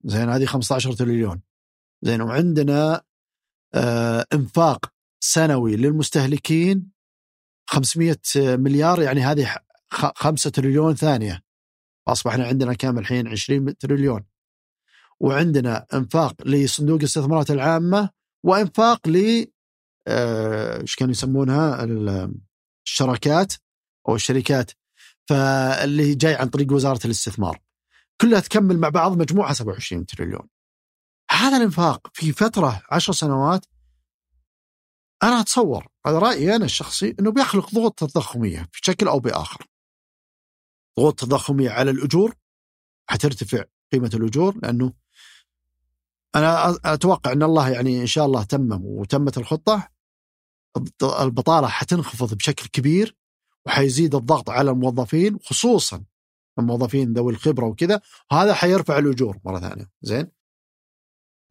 زين هذه 15 تريليون زين وعندنا آه إنفاق سنوي للمستهلكين 500 مليار يعني هذه 5 تريليون ثانية. اصبحنا عندنا كام الحين؟ 20 تريليون. وعندنا إنفاق لصندوق الاستثمارات العامة وإنفاق ل آه، إيش كانوا يسمونها؟ ال- الشراكات أو الشركات. فاللي جاي عن طريق وزارة الاستثمار. كلها تكمل مع بعض مجموعها 27 تريليون. هذا الإنفاق في فترة 10 سنوات أنا أتصور هذا رأيي أنا الشخصي إنه بيخلق ضغوط تضخمية بشكل أو بآخر. ضغوط تضخمية على الأجور حترتفع قيمة الأجور لأنه أنا أتوقع إن الله يعني إن شاء الله تمم وتمت الخطة البطالة حتنخفض بشكل كبير وحيزيد الضغط على الموظفين خصوصا الموظفين ذوي الخبرة وكذا وهذا حيرفع الأجور مرة ثانية. زين؟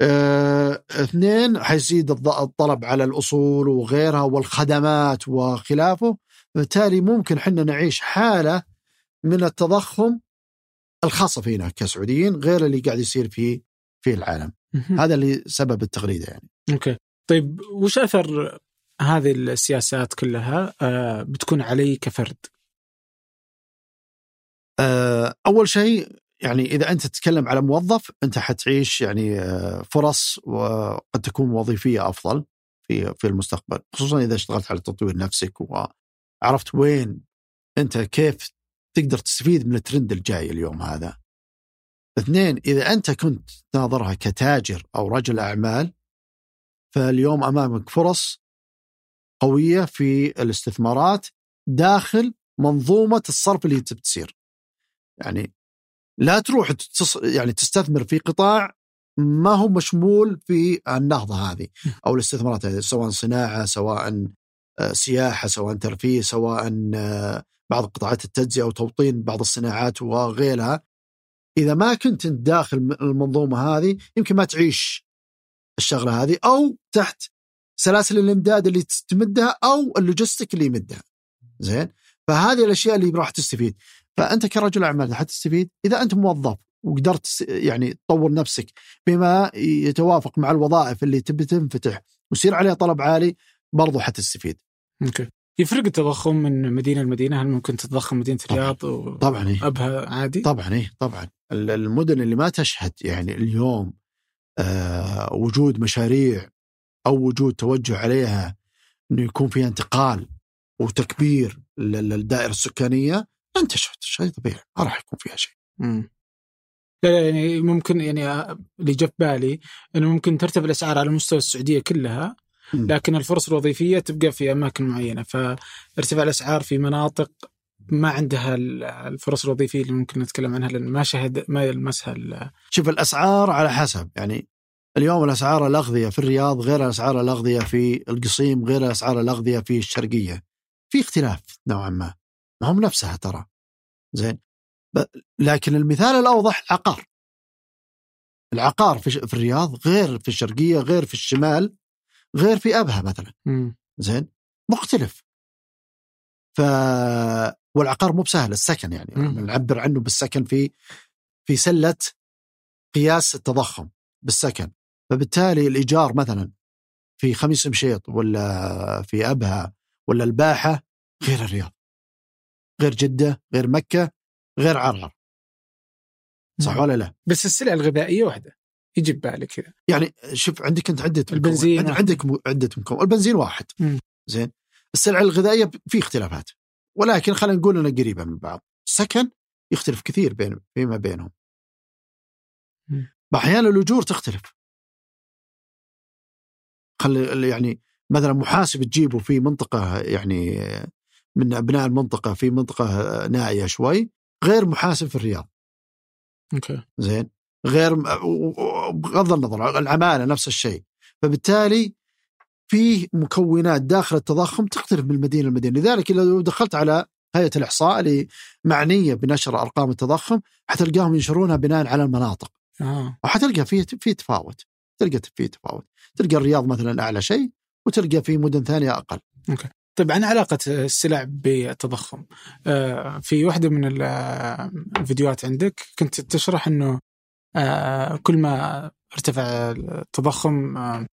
آه، اثنين حيزيد الطلب على الأصول وغيرها والخدمات وخلافه بالتالي ممكن حنا نعيش حالة من التضخم الخاصة فينا كسعوديين غير اللي قاعد يصير في في العالم. هذا اللي سبب التغريدة يعني أوكي طيب وش أثر هذه السياسات كلها آه، بتكون علي كفرد؟ آه، أول شيء يعني إذا أنت تتكلم على موظف أنت حتعيش يعني آه، فرص وقد تكون وظيفية أفضل في في المستقبل خصوصا إذا اشتغلت على تطوير نفسك وعرفت وين أنت كيف تقدر تستفيد من الترند الجاي اليوم هذا. اثنين إذا أنت كنت تناظرها كتاجر أو رجل أعمال فاليوم أمامك فرص قوية في الاستثمارات داخل منظومة الصرف اللي تصير. يعني لا تروح تص... يعني تستثمر في قطاع ما هو مشمول في النهضة هذه أو الاستثمارات هذه سواء صناعة سواء آه، سياحة سواء ترفيه سواء آه، بعض قطاعات التجزئة وتوطين بعض الصناعات وغيرها. إذا ما كنت أنت داخل المنظومة هذه يمكن ما تعيش الشغلة هذه أو تحت سلاسل الإمداد اللي تمدها أو اللوجستيك اللي يمدها. زين؟ فهذه الأشياء اللي راح تستفيد. فأنت كرجل أعمال حتستفيد إذا أنت موظف وقدرت يعني تطور نفسك بما يتوافق مع الوظائف اللي تبي تنفتح ويصير عليها طلب عالي برضو حتستفيد أوكي يفرق التضخم من مدينة لمدينة هل ممكن تتضخم مدينة. الرياض و- طبعا إيه. أبها عادي؟ طبعا إيه طبعا ال- المدن اللي ما تشهد يعني اليوم آه وجود مشاريع أو وجود توجه عليها إنه يكون فيها انتقال وتكبير للدائرة السكانية لن تشهد شيء طبيعي ما راح يكون فيها شيء. مم. لا لا يعني ممكن يعني اللي جاء في بالي إنه ممكن ترتفع الأسعار على مستوى السعودية كلها. لكن الفرص الوظيفية تبقى في أماكن معينة. فارتفاع الأسعار في مناطق ما عندها ال- الفرص الوظيفية اللي ممكن نتكلم عنها لأن ما شهد ما يلمسها شوف الأسعار على حسب. يعني اليوم الأسعار الأغذية في الرياض غير الأسعار الأغذية في القصيم غير الأسعار الأغذية في الشرقية. في اختلاف نوعا ما. ما هم نفسها ترى. زين. لكن المثال الأوضح العقار. العقار في, الرياض غير في الشرقية غير في الشمال غير في أبها مثلا. زين. مختلف. ف والعقار مو بسهل السكن يعني. نعبر عنه بالسكن في في سلة قياس التضخم بالسكن. فبالتالي الإيجار مثلا في خميس مشيط ولا في أبها ولا الباحة غير الرياض. غير جدة غير مكة غير عرعر صح ولا لا؟ بس السلع الغذائية واحدة يجي ببالي كذا يعني شوف عندك أنت عدة. البنزين واحد. عندك م- عدة مكونات البنزين واحد مم. زين السلع الغذائية في اختلافات ولكن خلينا نقول إنها قريبة من بعض السكن يختلف كثير بين فيما بينهم. أحيانا الأجور تختلف خلي يعني مثلا محاسب تجيبه في منطقة يعني من أبناء المنطقة في منطقة نائية شوي غير محاسب في الرياض. أوكي. زين؟ غير بغض النظر العمالة نفس الشيء. فبالتالي في مكونات داخل التضخم تختلف من مدينة لمدينة. لذلك لو دخلت على هيئة الإحصاء اللي معنية بنشر أرقام التضخم حتلقاهم ينشرونها بناء على المناطق. آه. وحتلقى في في تفاوت. تلقى في تفاوت. تلقى الرياض مثلا أعلى شيء وتلقى في مدن ثانية أقل. طيب عن علاقة السلع بالتضخم. آه، في واحدة من الفيديوهات عندك كنت تشرح أنه آه، كل ما ارتفع التضخم آه،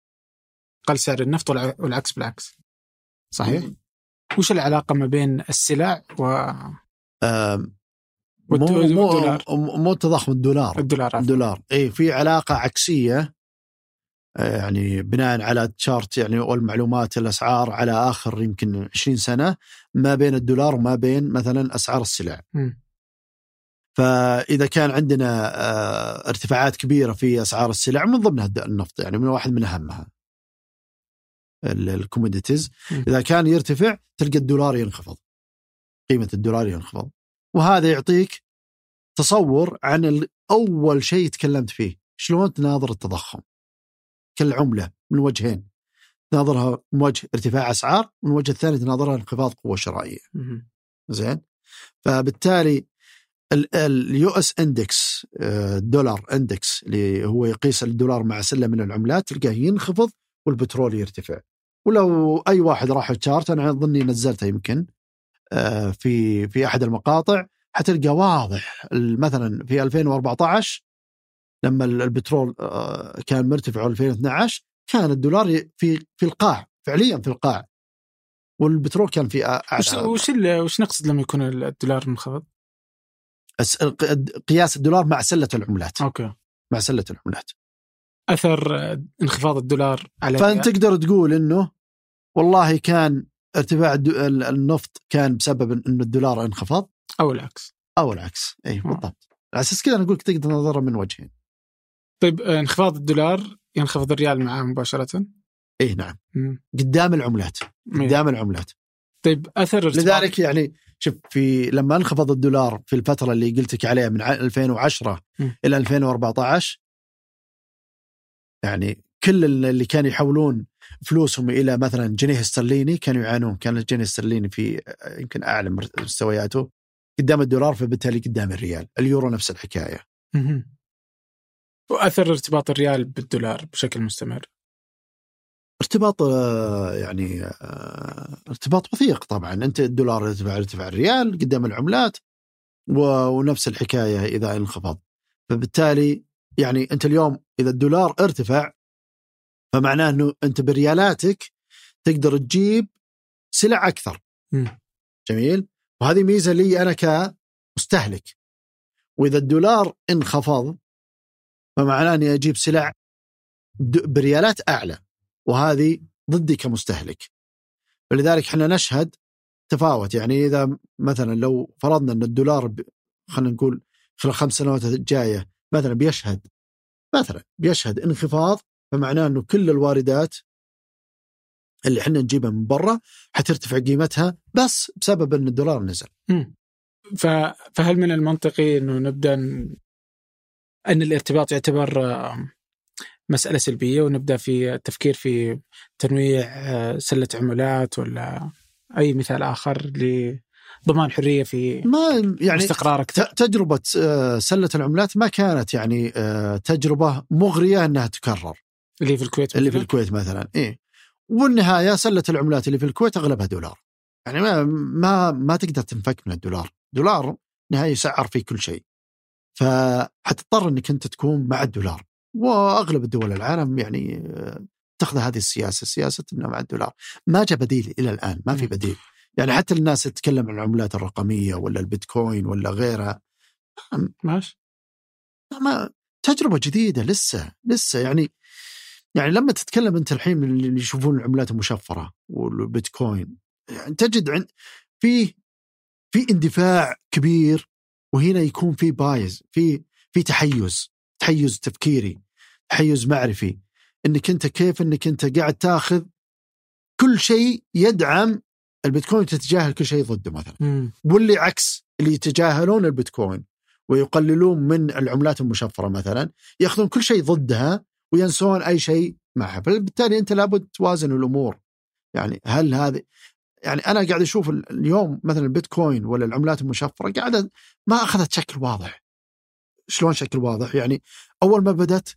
قل سعر النفط والعكس بالعكس. صحيح؟ وش العلاقة ما بين السلع و مو مو مو التضخم الدولار. الدولار الدولار. اي في علاقة عكسية يعني بناء على تشارت يعني والمعلومات الأسعار على آخر يمكن 20 سنة ما بين الدولار وما بين مثلا أسعار السلع. م. فإذا كان عندنا آه، ارتفاعات كبيرة في أسعار السلع من ضمنها النفط يعني من واحد من أهمها. ال commodities إذا كان يرتفع تلقى الدولار ينخفض. قيمة الدولار ينخفض. وهذا يعطيك تصور عن أول شيء تكلمت فيه، شلون تناظر التضخم. كالعملة من وجهين تناظرها من وجه ارتفاع أسعار من وجه الثاني تناظرها انخفاض قوة شرائية. زين؟ فبالتالي ال US index الدولار index اللي هو يقيس الدولار مع سلة من العملات تلقاه ينخفض والبترول يرتفع. ولو أي واحد راح ال chart أنا أظني نزلته يمكن آه، في في أحد المقاطع حتلقى واضح مثلا في 2014 لما البترول آه، كان مرتفع 2012 كان الدولار في في القاع فعليا في القاع. والبترول كان في أعلى. وش وش, وش نقصد لما يكون الدولار منخفض؟ قياس الدولار مع سلة العملات. أوكي. مع سلة العملات. أثر انخفاض الدولار على فأنت تقدر تقول إنه والله كان ارتفاع النفط كان بسبب انه الدولار انخفض؟ أو العكس. أو العكس. اي بالضبط. على أساس كذا أنا أقول لك تقدر تنظرها من وجهين. طيب آه، انخفاض الدولار ينخفض الريال معاه مباشرة؟ اي نعم مم. قدام العملات قدام العملات طيب أثر لذلك يعني شوف في لما انخفض الدولار في الفترة اللي قلت لك عليها من 2010 م. إلى 2014 يعني كل اللي كانوا يحولون فلوسهم إلى مثلا جنيه استرليني كانوا يعانون كان الجنيه الاسترليني في يمكن أعلى مستوياته قدام الدولار فبالتالي قدام الريال اليورو نفس الحكاية م. وأثر ارتباط الريال بالدولار بشكل مستمر. ارتباط آه، يعني آه، ارتباط وثيق طبعا. أنت الدولار يرتفع يرتفع الريال قدام العملات ونفس الحكاية إذا انخفض. فبالتالي يعني أنت اليوم إذا الدولار ارتفع فمعناه إنه أنت بريالاتك تقدر تجيب سلع أكثر. م. جميل؟ وهذه ميزة لي أنا كمستهلك. وإذا الدولار انخفض فمعناه أني أجيب سلع بريالات أعلى وهذه ضدي كمستهلك. فلذلك إحنا نشهد تفاوت. يعني إذا مثلا لو فرضنا أن الدولار خلينا نقول خلال الخمس سنوات الجاية مثلا بيشهد مثلا بيشهد انخفاض فمعناه أنه كل الواردات اللي إحنا نجيبها من برا حترتفع قيمتها بس بسبب أن الدولار نزل. فهل من المنطقي أنه نبدأ أن الارتباط يعتبر مسألة سلبية ونبدأ في التفكير في تنويع آه، سلة عملات ولا أي مثال آخر لضمان حرية في ما يعني استقرارك؟ تجربة آه، سلة العملات ما كانت يعني آه، تجربة مغرية أنها تكرر. اللي في الكويت اللي في الكويت مثلا إيه. والنهاية سلة العملات اللي في الكويت أغلبها دولار. يعني ما ما ما تقدر تنفك من الدولار. دولار نهايه يسعر في كل شيء. فحتضطر إنك أنت تكون مع الدولار. وأغلب الدول العالم يعني آه، تأخذ هذه السياسة سياسة إنه مع الدولار. ما جاء بديل إلى الآن ما في بديل. يعني حتى الناس تتكلم عن العملات الرقمية ولا البيتكوين ولا غيرها. ماشي. ما تجربة جديدة لسه لسه. يعني يعني لما تتكلم أنت الحين من اللي يشوفون العملات المشفرة والبيتكوين يعني تجد عند في في اندفاع كبير وهنا يكون في بايز في في تحيز تحيز تفكيري تحيز معرفي. إنك أنت كيف إنك أنت قاعد تاخذ كل شيء يدعم البيتكوين تتجاهل كل شيء ضده مثلا. مم. واللي عكس اللي يتجاهلون البيتكوين ويقللون من العملات المشفرة مثلا يأخذون كل شيء ضدها وينسون أي شيء معها. فبالتالي أنت لابد توازن الأمور. يعني هل هذه يعني أنا قاعد أشوف ال- اليوم مثلا البيتكوين ولا العملات المشفرة قاعدة ما أخذت شكل واضح. شلون شكل واضح؟ يعني أول ما بدت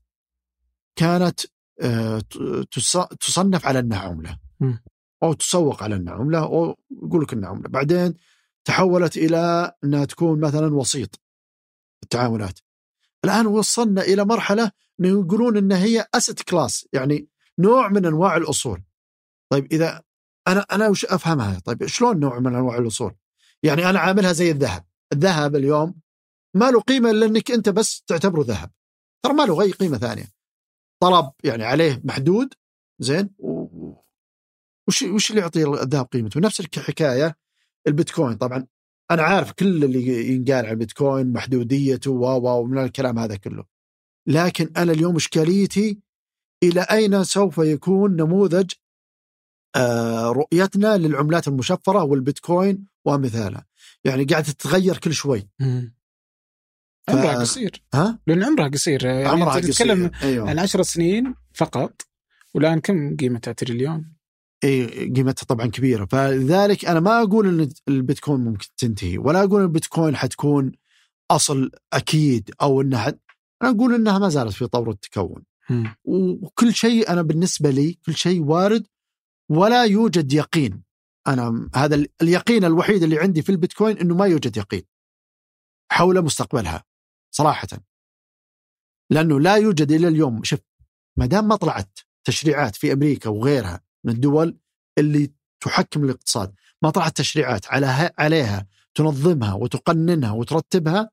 كانت آه، تصنف على أنها عملة. أو تسوق على أنها عملة أو يقول لك أنها عملة. بعدين تحولت إلى أنها تكون مثلا وسيط التعاملات. الآن وصلنا إلى مرحلة إنه يقولون إن هي asset class يعني نوع من أنواع الأصول. طيب إذا أنا أنا وش أفهمها؟ طيب شلون نوع من أنواع الاصول يعني أنا عاملها زي الذهب. الذهب اليوم ما له قيمة إلا إنك أنت بس تعتبره ذهب. ترى ما له أي قيمة ثانية. طلب يعني عليه محدود زين. وش وش اللي يعطي الذهب قيمته؟ نفس الحكاية البيتكوين. طبعا أنا عارف كل اللي ينقال عن البيتكوين محدوديته و و ومن الكلام هذا كله. لكن أنا اليوم إشكاليتي إلى أين سوف يكون نموذج رؤيتنا للعملات المشفرة والبيتكوين وامثالها يعني قاعدة تتغير كل شوي. ف- عمرها قصير. ها؟ لأن عمرها قصير. يعني عمرها أنت تتكلم قصير. أيوه. عن 10 سنين فقط والآن كم قيمتها؟ تريليون؟ إي قيمتها طبعا كبيرة. فلذلك أنا ما أقول إن البيتكوين ممكن تنتهي ولا أقول إن البيتكوين حتكون أصل أكيد أو إنها حت... أنا أقول إنها ما زالت في طور التكون. مم. وكل شيء أنا بالنسبة لي كل شيء وارد ولا يوجد يقين. أنا هذا ال- اليقين الوحيد اللي عندي في البيتكوين إنه ما يوجد يقين. حول مستقبلها صراحة. لأنه لا يوجد إلى اليوم شوف ما دام ما طلعت تشريعات في أمريكا وغيرها من الدول اللي تحكم الاقتصاد ما طلعت تشريعات على عليها تنظمها وتقننها وترتبها.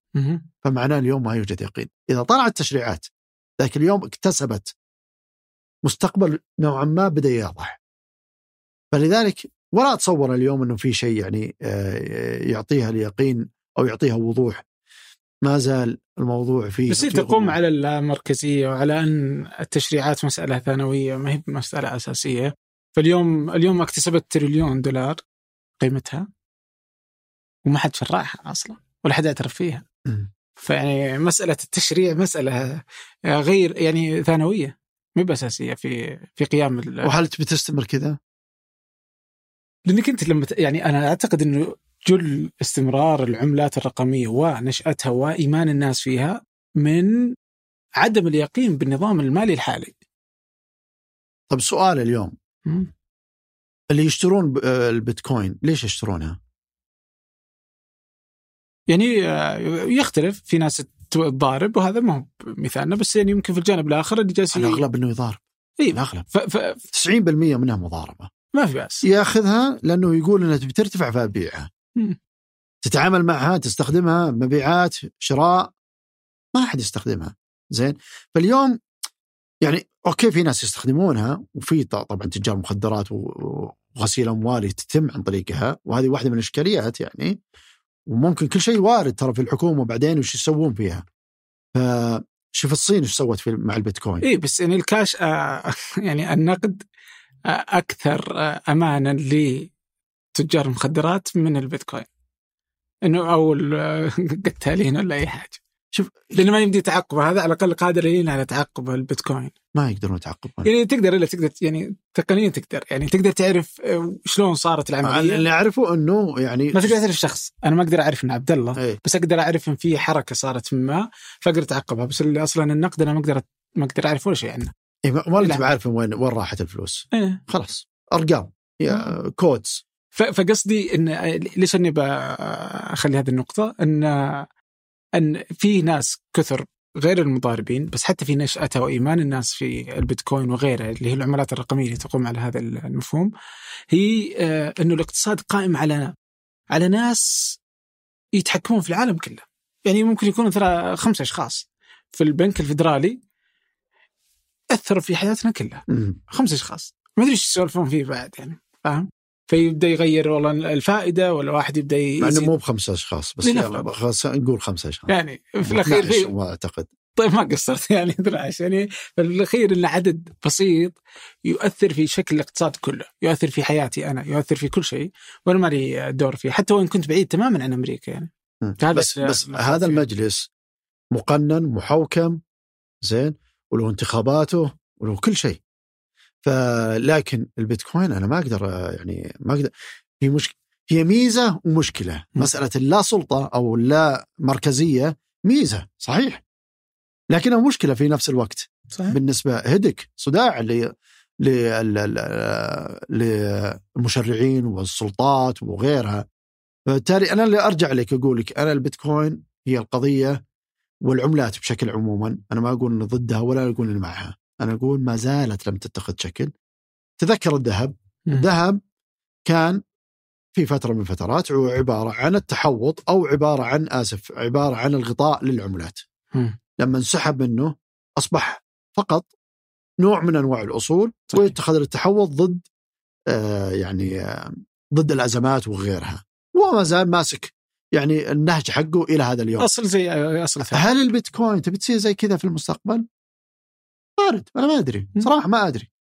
فمعناه اليوم ما يوجد يقين. إذا طلعت تشريعات ذاك اليوم اكتسبت مستقبل نوعا ما بدأ يوضح فلذلك ولا أتصور اليوم أنه في شيء يعني آه، يعطيها اليقين أو يعطيها وضوح ما زال الموضوع فيه بس تقوم. على اللامركزيه وعلى أن التشريعات مسألة ثانوية ما هي مسألة أساسية فاليوم اليوم اكتسبت تريليون دولار قيمتها وما حد شرعها أصلا ولا حد اعترف فيها مم. فيعني مسألة التشريع مسألة غير يعني ثانوية مو بأساسية في في قيام وهل تبي تستمر كذا؟ لأنك أنت لما يعني أنا أعتقد إنه جل استمرار العملات الرقمية ونشأتها وإيمان الناس فيها من عدم اليقين بالنظام المالي الحالي. طب سؤال اليوم مم. اللي يشترون آه، البيتكوين ليش يشترونها؟ يعني آه، يختلف في ناس تضارب وهذا ما هو مثالنا بس يعني يمكن في الجانب الآخر اللي جالس الأغلب أنه يضارب اي الأغلب ف... ف... 90% منها مضاربة ما في بأس. ياخذها لأنه يقول إنها تبي ترتفع فابيعها. تتعامل معها تستخدمها مبيعات شراء. ما حد يستخدمها. زين؟ فاليوم يعني أوكي في ناس يستخدمونها وفي طبعا تجار مخدرات وغسيل أموال تتم عن طريقها وهذه واحدة من الإشكاليات يعني. وممكن كل شيء وارد ترى في الحكومة بعدين وش يسوون فيها. فشوف الصين إيش سوت في مع البيتكوين؟ اي بس يعني الكاش آه يعني النقد أكثر امانا لتجار المخدرات من البيتكوين. إنه أو ال- آه، قتالين ولا اي حاجة. شوف لأنه ما يمدي تعقبه هذا على الأقل قادرين على تعقب البيتكوين. ما يقدرون يتعقبون. يعني تقدر إلا تقدر يعني تقنيا تقدر. يعني تقدر تعرف شلون صارت العملية. اللي أعرفه إنه يعني ما تقدر تعرف شخص. أنا ما أقدر أعرف إن عبد الله إيه. بس أقدر أعرف إن في حركة صارت ما فأقدر أتعقبها. بس اللي أصلا النقد أنا ما أقدر ما أقدر أعرف ولا شيء عنه. إيه، ما انت لا. بعرف وين وين راحت الفلوس. إيه. خلاص أرقام. يا كودز فقصدي إن ليش أني بخلي هذه النقطة؟ إن إن في ناس كثر غير المضاربين بس حتى في نشأتها وإيمان الناس في البيتكوين وغيرها اللي هي العملات الرقمية اللي تقوم على هذا المفهوم هي آه، أنه الاقتصاد قائم على على ناس يتحكمون في العالم كله. يعني ممكن يكونوا ترى خمسة أشخاص في البنك الفدرالي أثروا في حياتنا كلها. مم. خمسة أشخاص. ما أدري إيش يسولفون فيه بعد يعني فاهم؟ فيبدأ يغير والله الفائدة ولا واحد يبدأ مع إنه مو بخمسة أشخاص بس خلاص نقول خمسة أشخاص. يعني في الأخير 12 في ما أعتقد. طيب ما قصرت يعني 12 يعني بالاخير انه عدد بسيط يؤثر في شكل الاقتصاد كله، يؤثر في حياتي أنا، يؤثر في كل شيء وأنا ما لي دور فيه، حتى وإن كنت بعيد تماما عن أمريكا يعني. بس بس هذا المجلس مقنن محوكم زين وله انتخاباته وله كل شيء. فلكن البيتكوين أنا ما أقدر يعني ما أقدر في مشكله هي ميزة ومشكلة، مسألة اللا سلطة أو اللا مركزية ميزة صحيح. لكنها مشكلة في نفس الوقت. صحيح. بالنسبة هدك صداع ل للمشرعين والسلطات وغيرها. فبالتالي أنا اللي أرجع لك أقول لك أنا البيتكوين هي القضية والعملات بشكل عموما أنا ما أقول اني ضدها ولا أقول اني معها أنا أقول ما زالت لم تتخذ شكل تذكر الذهب الذهب كان في فترة من الفترات عبارة عن التحوط أو عبارة عن آسف عبارة عن الغطاء للعملات. م. لما انسحب منه أصبح فقط نوع من أنواع الأصول صحيح. ويتخذ التحوط ضد آه يعني آه ضد الأزمات وغيرها. وما زال ماسك يعني النهج حقه إلى هذا اليوم. أصل زي أصل هل البيتكوين تبي تصير زي كذا في المستقبل؟ وارد أنا ما أدري صراحة ما أدري.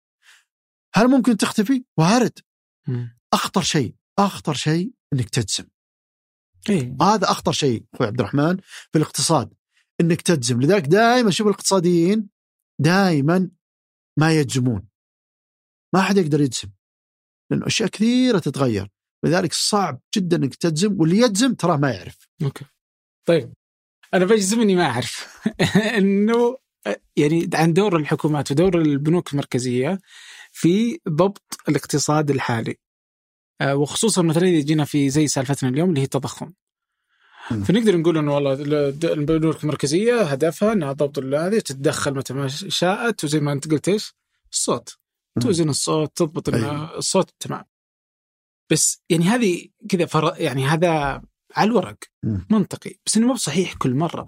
هل ممكن تختفي؟ وارد. أخطر شيء أخطر شيء إنك تجزم إيه؟ هذا أخطر شيء أخوي عبد الرحمن في الاقتصاد إنك تجزم لذلك دائما شوف الاقتصاديين دائما ما يجزمون ما حد يقدر يجزم لأنه أشياء كثيرة تتغير لذلك صعب جدا إنك تجزم واللي يجزم تراه ما يعرف. أوكي. طيب. أنا بجزم اني ما أعرف. إنه يعني عن دور الحكومات ودور البنوك المركزية في ضبط الاقتصاد الحالي. آه، وخصوصا مثلا إذا جينا في زي سالفتنا اليوم اللي هي التضخم. فنقدر نقول إنه والله البنوك المركزية هدفها إنها ضبط هذه تتدخل متى ما شاءت وزي ما أنت قلت إيش؟ الصوت. توزن الصوت تضبط أيوه. الصوت تمام. بس يعني هذه كذا فر... يعني هذا على الورق منطقي بس إنه مو بصحيح كل مرة.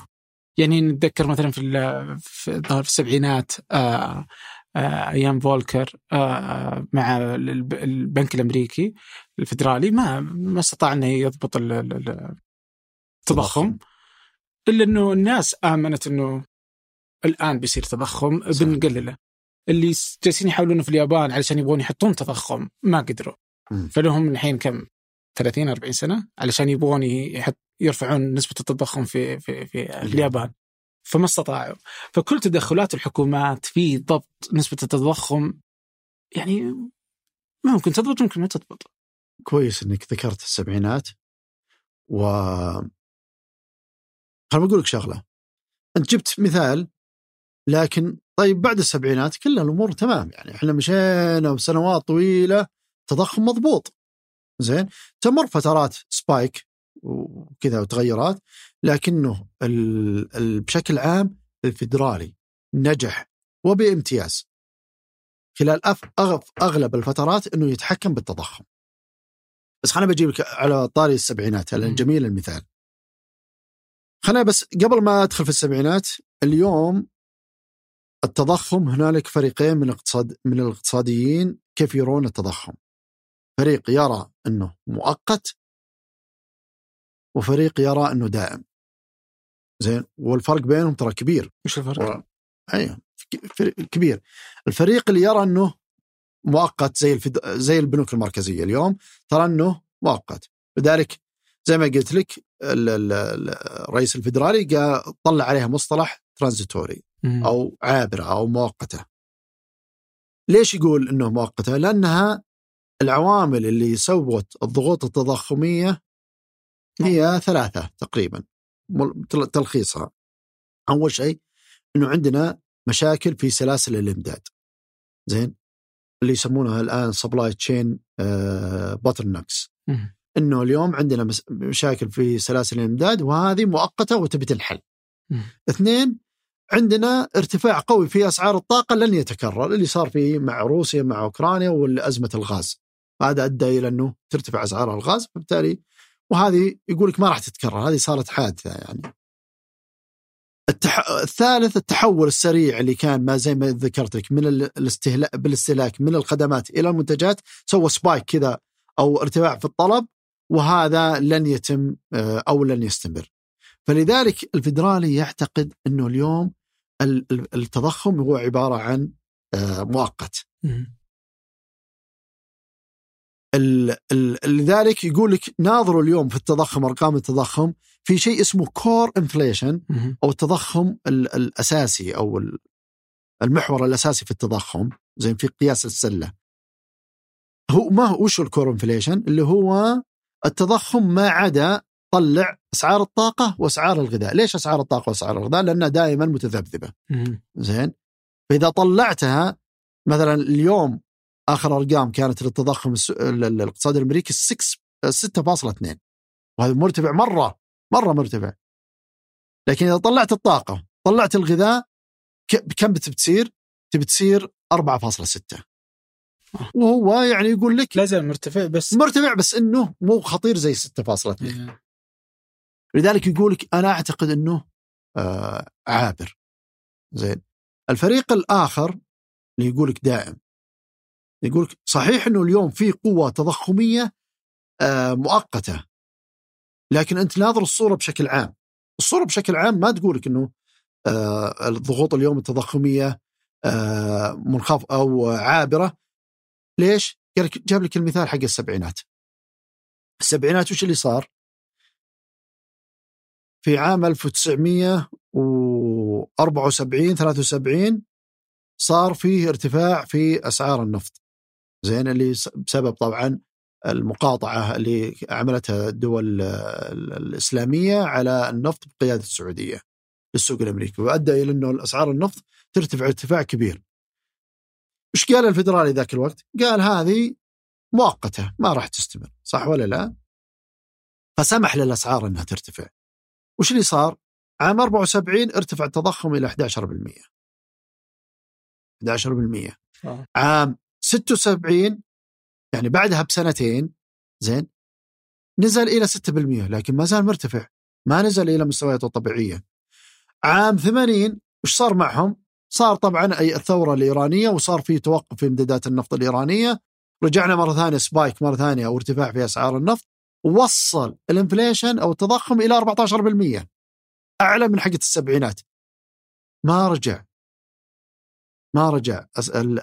يعني نتذكر مثلا في في, في السبعينات آه آه، أيام فولكر آه، مع البنك الأمريكي الفدرالي ما ما استطاع إنه يضبط التضخم. إلا إنه الناس آمنت إنه الآن بيصير تضخم بنقلله. اللي جالسين يحاولون في اليابان علشان يبغون يحطون تضخم ما قدروا. فلهم الحين كم؟ 30 40 سنة علشان يبغون يحط يرفعون نسبة التضخم في في في اليابان. فما استطاعوا. فكل تدخلات الحكومات في ضبط نسبة التضخم يعني ممكن تضبط ممكن ما تضبط. كويس إنك ذكرت السبعينات و خليني أقول لك شغلة. أنت جبت مثال لكن طيب بعد السبعينات كل الأمور تمام يعني إحنا مشينا بسنوات طويلة تضخم مضبوط زين تمر فترات سبايك وكذا وتغيرات لكنه بشكل عام الفدرالي نجح وبامتياز خلال أغلب الفترات إنه يتحكم بالتضخم. بس خليني بجيب لك على طاري السبعينات على جميل المثال. خلينا بس قبل ما أدخل في السبعينات اليوم التضخم هنالك فريقين من الاقتصاد من الاقتصاديين كيف يرون التضخم. فريق يرى أنه مؤقت وفريق يرى أنه دائم. زين والفرق بينهم ترى كبير. إيش الفرق؟ و... أيوه كبير. الفريق اللي يرى أنه مؤقت زي الفد... زي البنوك المركزية اليوم ترى أنه مؤقت. لذلك زي ما قلت لك الرئيس الفدرالي قال طلع عليها مصطلح ترانزيتوري أو عابرة أو مؤقتة. ليش يقول أنه مؤقتة؟ لأنها العوامل اللي سوت الضغوط التضخمية هي نعم. ثلاثة تقريبا تلخيصها أول شيء أنه عندنا مشاكل في سلاسل الإمداد زين اللي يسمونها الآن supply chain bottlenecks إنه اليوم عندنا مشاكل في سلاسل الإمداد وهذه مؤقتة وتبي تنحل. اثنين عندنا ارتفاع قوي في أسعار الطاقة لن يتكرر اللي صار فيه مع روسيا مع أوكرانيا وازمه الغاز. هذا أدى إلى أنه ترتفع أسعار الغاز فبالتالي وهذه يقول لك ما راح تتكرر هذه صارت حادثة يعني. التح... الثالث التحول السريع اللي كان ما زي ما ذكرت لك من الاستهلاك بالاستهلاك من الخدمات إلى المنتجات سوى سبايك كذا أو ارتفاع في الطلب وهذا لن يتم آه، أو لن يستمر. فلذلك الفدرالي يعتقد أنه اليوم التضخم هو عبارة عن لذلك يقول لك ناظروا اليوم في التضخم أرقام التضخم في شيء اسمه core inflation أو التضخم الأساسي أو المحور الأساسي في التضخم زي في قياس السلة هو ما هو وش ال core inflation اللي هو التضخم ما عدا طلع أسعار الطاقة وأسعار الغذاء، ليش أسعار الطاقة وأسعار الغذاء؟ لأنها دائما متذبذبة. زين؟ فإذا طلعتها مثلا اليوم آخر أرقام كانت للتضخم الاقتصادي الأمريكي 6.2 وهذا مرتفع مرة مرة مرتفع. لكن إذا طلعت الطاقة طلعت الغذاء كم بتصير؟ تبي تصير 4.6 وهو يعني يقول لك لا زال مرتفع بس مرتفع بس إنه مو خطير زي 6.2 إيه. لذلك يقول لك أنا أعتقد إنه آه عابر زين الفريق الآخر اللي يقول لك دائم يقول صحيح إنه اليوم في قوة تضخمية آه مؤقتة. لكن أنت ناظر الصورة بشكل عام. الصورة بشكل عام ما تقول لك إنه آه الضغوط اليوم التضخمية آه منخفض أو عابرة. ليش؟ جاب لك المثال حق السبعينات. السبعينات وش اللي صار؟ في عام 1974 73 صار فيه ارتفاع في أسعار النفط. زين اللي بسبب طبعا المقاطعة اللي عملتها الدول الإسلامية على النفط بقيادة السعودية للسوق الأمريكي وأدى إلى إنه اسعار النفط ترتفع ارتفاع كبير. إيش قال الفدرالي ذاك الوقت؟ قال هذه مؤقتة ما راح تستمر، صح ولا لا؟ فسمح للأسعار إنها ترتفع. وش اللي صار؟ عام 74 ارتفع التضخم إلى 11% 11% آه. عام 76 يعني بعدها بسنتين زين نزل إلى 6% لكن ما زال مرتفع ما نزل إلى مستوياته الطبيعية. عام 80 وش صار معهم؟ صار طبعا أي الثورة الإيرانية وصار في توقف في امدادات النفط الإيرانية. رجعنا مرة ثانية spike مرة ثانية أو ارتفاع في أسعار النفط وصل ال inflation أو التضخم إلى 14% أعلى من حقة السبعينات. ما رجع. ما رجع.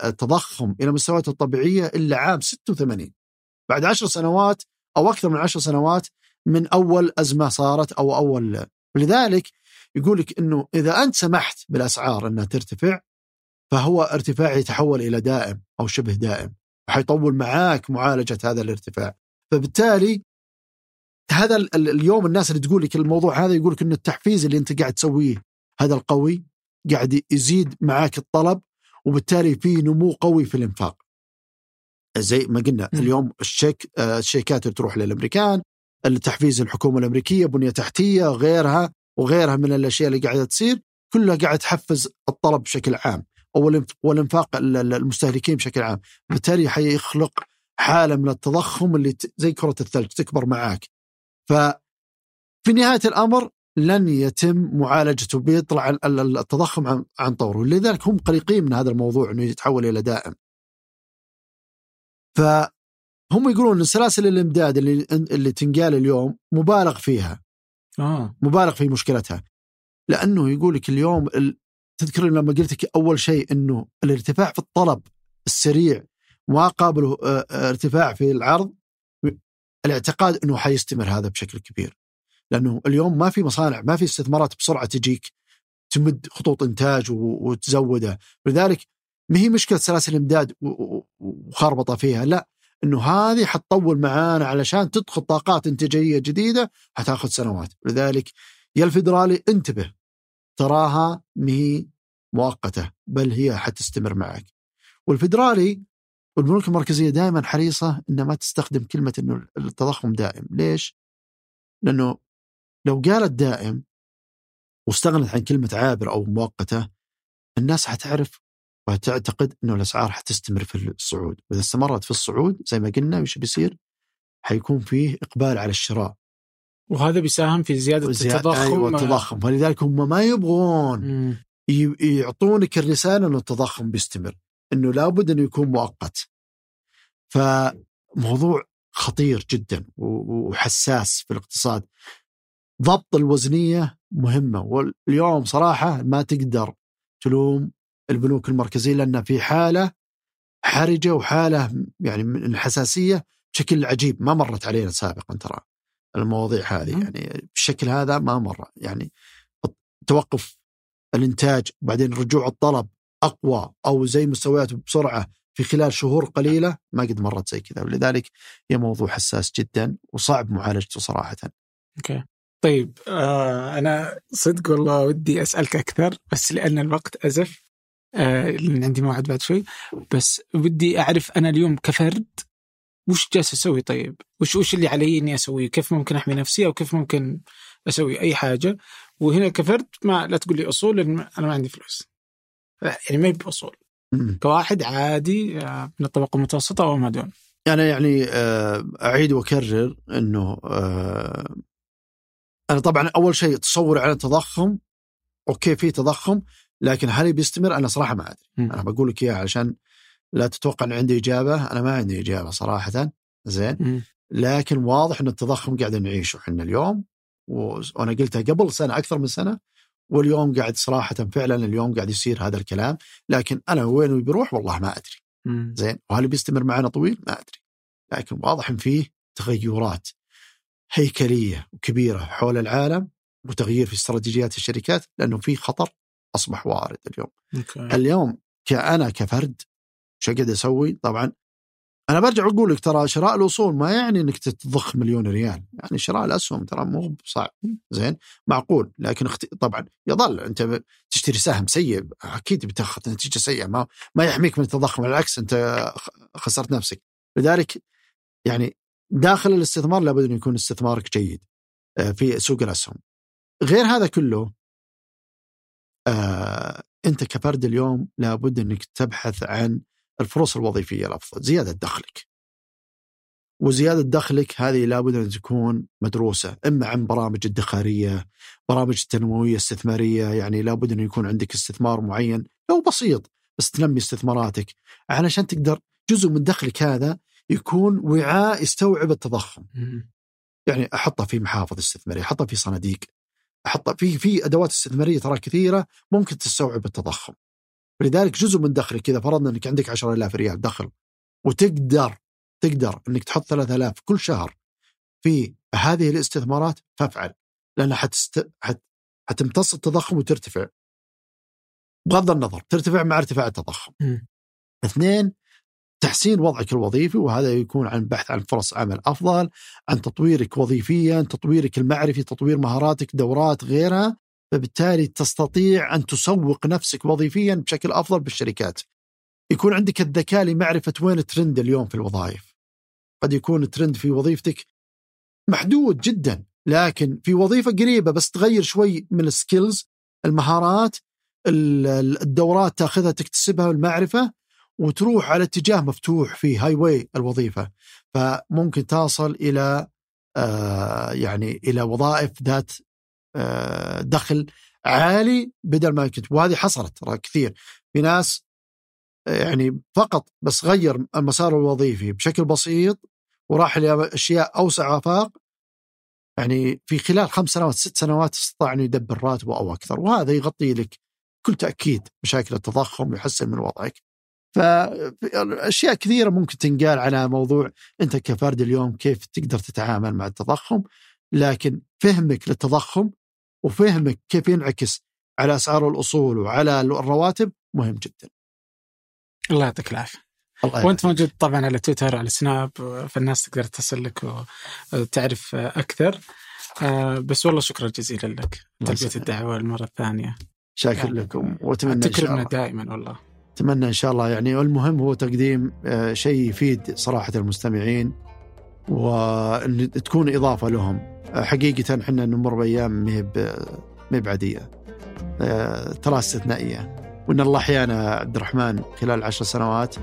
التضخم إلى مستوياته الطبيعية إلا عام 86 بعد عشر سنوات أو أكثر من عشر سنوات من أول أزمة صارت أو أول. لذلك يقول لك إنه إذا أنت سمحت بالأسعار إنها ترتفع فهو ارتفاع يتحول إلى دائم أو شبه دائم وحيطول معاك معالجة هذا الارتفاع. فبالتالي هذا اليوم الناس اللي تقول لك الموضوع هذا يقول لك انه التحفيز اللي أنت قاعد تسويه هذا القوي قاعد يزيد معاك الطلب وبالتالي في نمو قوي في الإنفاق. زي ما قلنا م. اليوم الشيك آه، الشيكات اللي تروح للأمريكان التحفيز الحكومة الأمريكية بنية تحتية غيرها وغيرها من الأشياء اللي قاعدة تصير كلها قاعد تحفز الطلب بشكل عام والإنفاق المستهلكين بشكل عام. بالتالي حيخلق حالة من التضخم اللي زي كرة الثلج تكبر معاك. ففي نهاية الأمر لن يتم معالجته بيطلع التضخم عن عن طوره لذلك هم قلقين من هذا الموضوع إنه يتحول إلى دائم. فهم يقولون إن سلاسل الإمداد اللي اللي تنقال اليوم مبالغ فيها. آه. مبالغ في مشكلتها. لأنه يقول لك اليوم ال... تذكر لما قلت لك أول شيء إنه الارتفاع في الطلب السريع ما قابله آه، آه، ارتفاع في العرض الاعتقاد إنه حيستمر هذا بشكل كبير. لأنه اليوم ما في مصانع ما في استثمارات بسرعة تجيك تمد خطوط إنتاج وتزودها لذلك ما هي مشكلة سلاسل الإمداد وخربطه فيها لا إنه هذه حتطول معانا علشان تدخل طاقات إنتاجية جديدة حتاخذ سنوات. لذلك يا الفدرالي انتبه تراها مهي مؤقتة بل هي حتستمر معك. والفدرالي والبنوك المركزية دائما حريصة إنها ما تستخدم كلمة إنه التضخم دائم. ليش؟ لأنه لو قالت دائم واستغنت عن كلمة عابر أو مؤقتة الناس حتعرف وتعتقد أنه الأسعار حتستمر في الصعود. وإذا استمرت في الصعود زي ما قلنا وش بيصير؟ حيكون فيه إقبال على الشراء. وهذا بيساهم في زيادة التضخم أيوة التضخم. فلذلك هم ما يبغون. يعطونك الرسالة أنه التضخم بيستمر أنه لابد أنه يكون مؤقت. فموضوع خطير جدا وحساس في الاقتصاد. ضبط الوزنية مهمة واليوم صراحة ما تقدر تلوم البنوك المركزية لأنها في حالة حرجة وحالة يعني من الحساسية بشكل عجيب ما مرت علينا سابقا ترى المواضيع هذه يعني بالشكل هذا ما مر يعني توقف الإنتاج وبعدين رجوع الطلب أقوى أو زي مستوياته بسرعة في خلال شهور قليلة ما قد مرت زي كذا ولذلك هي موضوع حساس جدا وصعب معالجته صراحة. أوكي. طيب آه أنا صدق والله ودي أسألك أكثر بس لأن الوقت أزف آه لأن عندي موعد بعد شوي بس ودي أعرف أنا اليوم كفرد وش جالس أسوي طيب؟ وش وش اللي علي إني أسويه؟ كيف ممكن أحمي نفسي أو كيف ممكن أسوي أي حاجة؟ وهنا كفرد ما لا تقول لي أصول لأن أنا ما عندي فلوس. يعني ما يبي اصول. كواحد عادي آه، من الطبقة المتوسطة أو ما دون. أنا يعني آه، أعيد وأكرر إنه آه، أنا طبعا أول شيء تصور على التضخم أوكي في تضخم لكن هل بيستمر أنا صراحة ما أدري. أنا بقول لك إياها علشان لا تتوقع ان عندي إجابة. أنا ما عندي إجابة صراحة. زين. لكن واضح إن التضخم قاعد نعيشه إحنا اليوم وأنا قلتها قبل سنة أكثر من سنة واليوم قاعد صراحة فعلا اليوم قاعد يصير هذا الكلام. لكن أنا وين بيروح؟ والله ما أدري. زين. وهل بيستمر معنا طويل؟ ما أدري. لكن واضح إن فيه تغيرات. هيكلية وكبيره حول العالم وتغيير في استراتيجيات الشركات لأنه في خطر أصبح وارد اليوم. okay. اليوم كأنا كفرد شو قاعد أسوي؟ طبعا أنا برجع أقول لك ترى شراء الأصول ما يعني إنك تضخ مليون ريال، يعني شراء الأسهم ترى مو صعب زين معقول لكن اخت... طبعا يظل أنت تشتري سهم سيء أكيد بتاخذ نتيجة سيئة ما ما يحميك من التضخم بالعكس أنت خسرت نفسك لذلك يعني داخل الاستثمار لابد أن يكون استثمارك جيد آه، في سوق الأسهم. غير هذا كله آه، أنت كفرد اليوم لابد أنك تبحث عن الفرص الوظيفية الأفضل زيادة دخلك. وزيادة دخلك هذه لابد أن تكون مدروسة إما عن برامج الادخارية برامج تنموية استثمارية يعني لابد أن يكون عندك استثمار معين لو بسيط بس تنمي استثماراتك علشان تقدر جزء من دخلك هذا يكون وعاء يستوعب التضخم. يعني أحطه في محافظ استثماريه أحطه في صناديق أحطه في في أدوات استثمارية ترى كثيرة ممكن تستوعب التضخم. لذلك جزء من دخلك إذا فرضنا إنك عندك 10000 ريال دخل وتقدر تقدر إنك تحط 3000 كل شهر في هذه الاستثمارات فافعل. لانها حتست... حت... حتمتص التضخم وترتفع. بغض النظر ترتفع مع ارتفاع التضخم. اثنين تحسين وضعك الوظيفي وهذا يكون عن بحث عن فرص عمل أفضل، عن تطويرك وظيفيا، تطويرك المعرفي، تطوير مهاراتك، دورات غيرها، فبالتالي تستطيع أن تسوق نفسك وظيفيا بشكل أفضل بالشركات. يكون عندك الذكاء لمعرفة وين الترند اليوم في الوظائف. قد يكون الترند في وظيفتك محدود جدا، لكن في وظيفة قريبة بس تغير شوي من ال skills، المهارات، الدورات تاخذها تكتسبها والمعرفه وتروح على اتجاه مفتوح في highway الوظيفة فممكن تصل إلى آه يعني إلى وظائف ذات آه دخل عالي بدل ما كنت وهذه حصلت ترى كثير في ناس يعني فقط بس غير المسار الوظيفي بشكل بسيط وراح لاشياء أوسع افاق يعني في خلال خمس سنوات ست سنوات استطاع إنه يدبر راتبه أو أكثر وهذا يغطي لك بكل تأكيد مشاكل التضخم ويحسن من وضعك. فأشياء كثيرة ممكن تنقال على موضوع أنت كفرد اليوم كيف تقدر تتعامل مع التضخم لكن فهمك للتضخم وفهمك كيف ينعكس على أسعار الأصول وعلى الرواتب مهم جدا. الله يعطيك العافية. وأنت موجود طبعا على تويتر على سناب فالناس تقدر تصل لك وتعرف أكثر. آه، بس والله شكرا جزيلا لك. تلبية الدعوة المرة الثانية. شاكر يعني لكم وأتمنى تكرمنا دائما والله. أتمنى إن شاء الله. يعني المهم هو تقديم آه، شيء يفيد صراحة المستمعين وإن تكون إضافة لهم. آه، حقيقة إحنا نمر بأيام ما هي بعاديه آه، ترى استثنائية. وإن الله أحيانا عبد الرحمن خلال عشر سنوات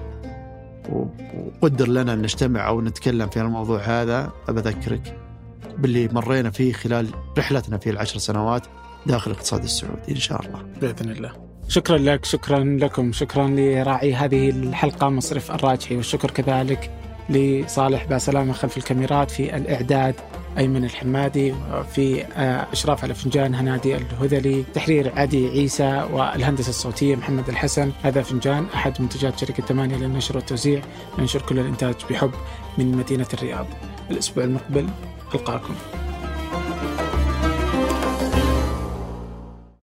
وقدر لنا أن نجتمع أو نتكلم في الموضوع هذا أذكرك باللي مرينا فيه خلال رحلتنا في العشر سنوات داخل الاقتصاد السعودي إن شاء الله. بإذن الله. شكرا لك شكرا لكم شكرا لراعي هذه الحلقة مصرف الراجحي والشكر كذلك لصالح باسلامة خلف الكاميرات في الإعداد أيمن الحمادي وفي آه، إشراف على فنجان هنادي الهذلي تحرير عدي عيسى والهندسة الصوتية محمد الحسن. هذا فنجان أحد منتجات شركة ثمانية للنشر والتوزيع. ننشر كل الإنتاج بحب من مدينة الرياض. الأسبوع المقبل ألقاكم.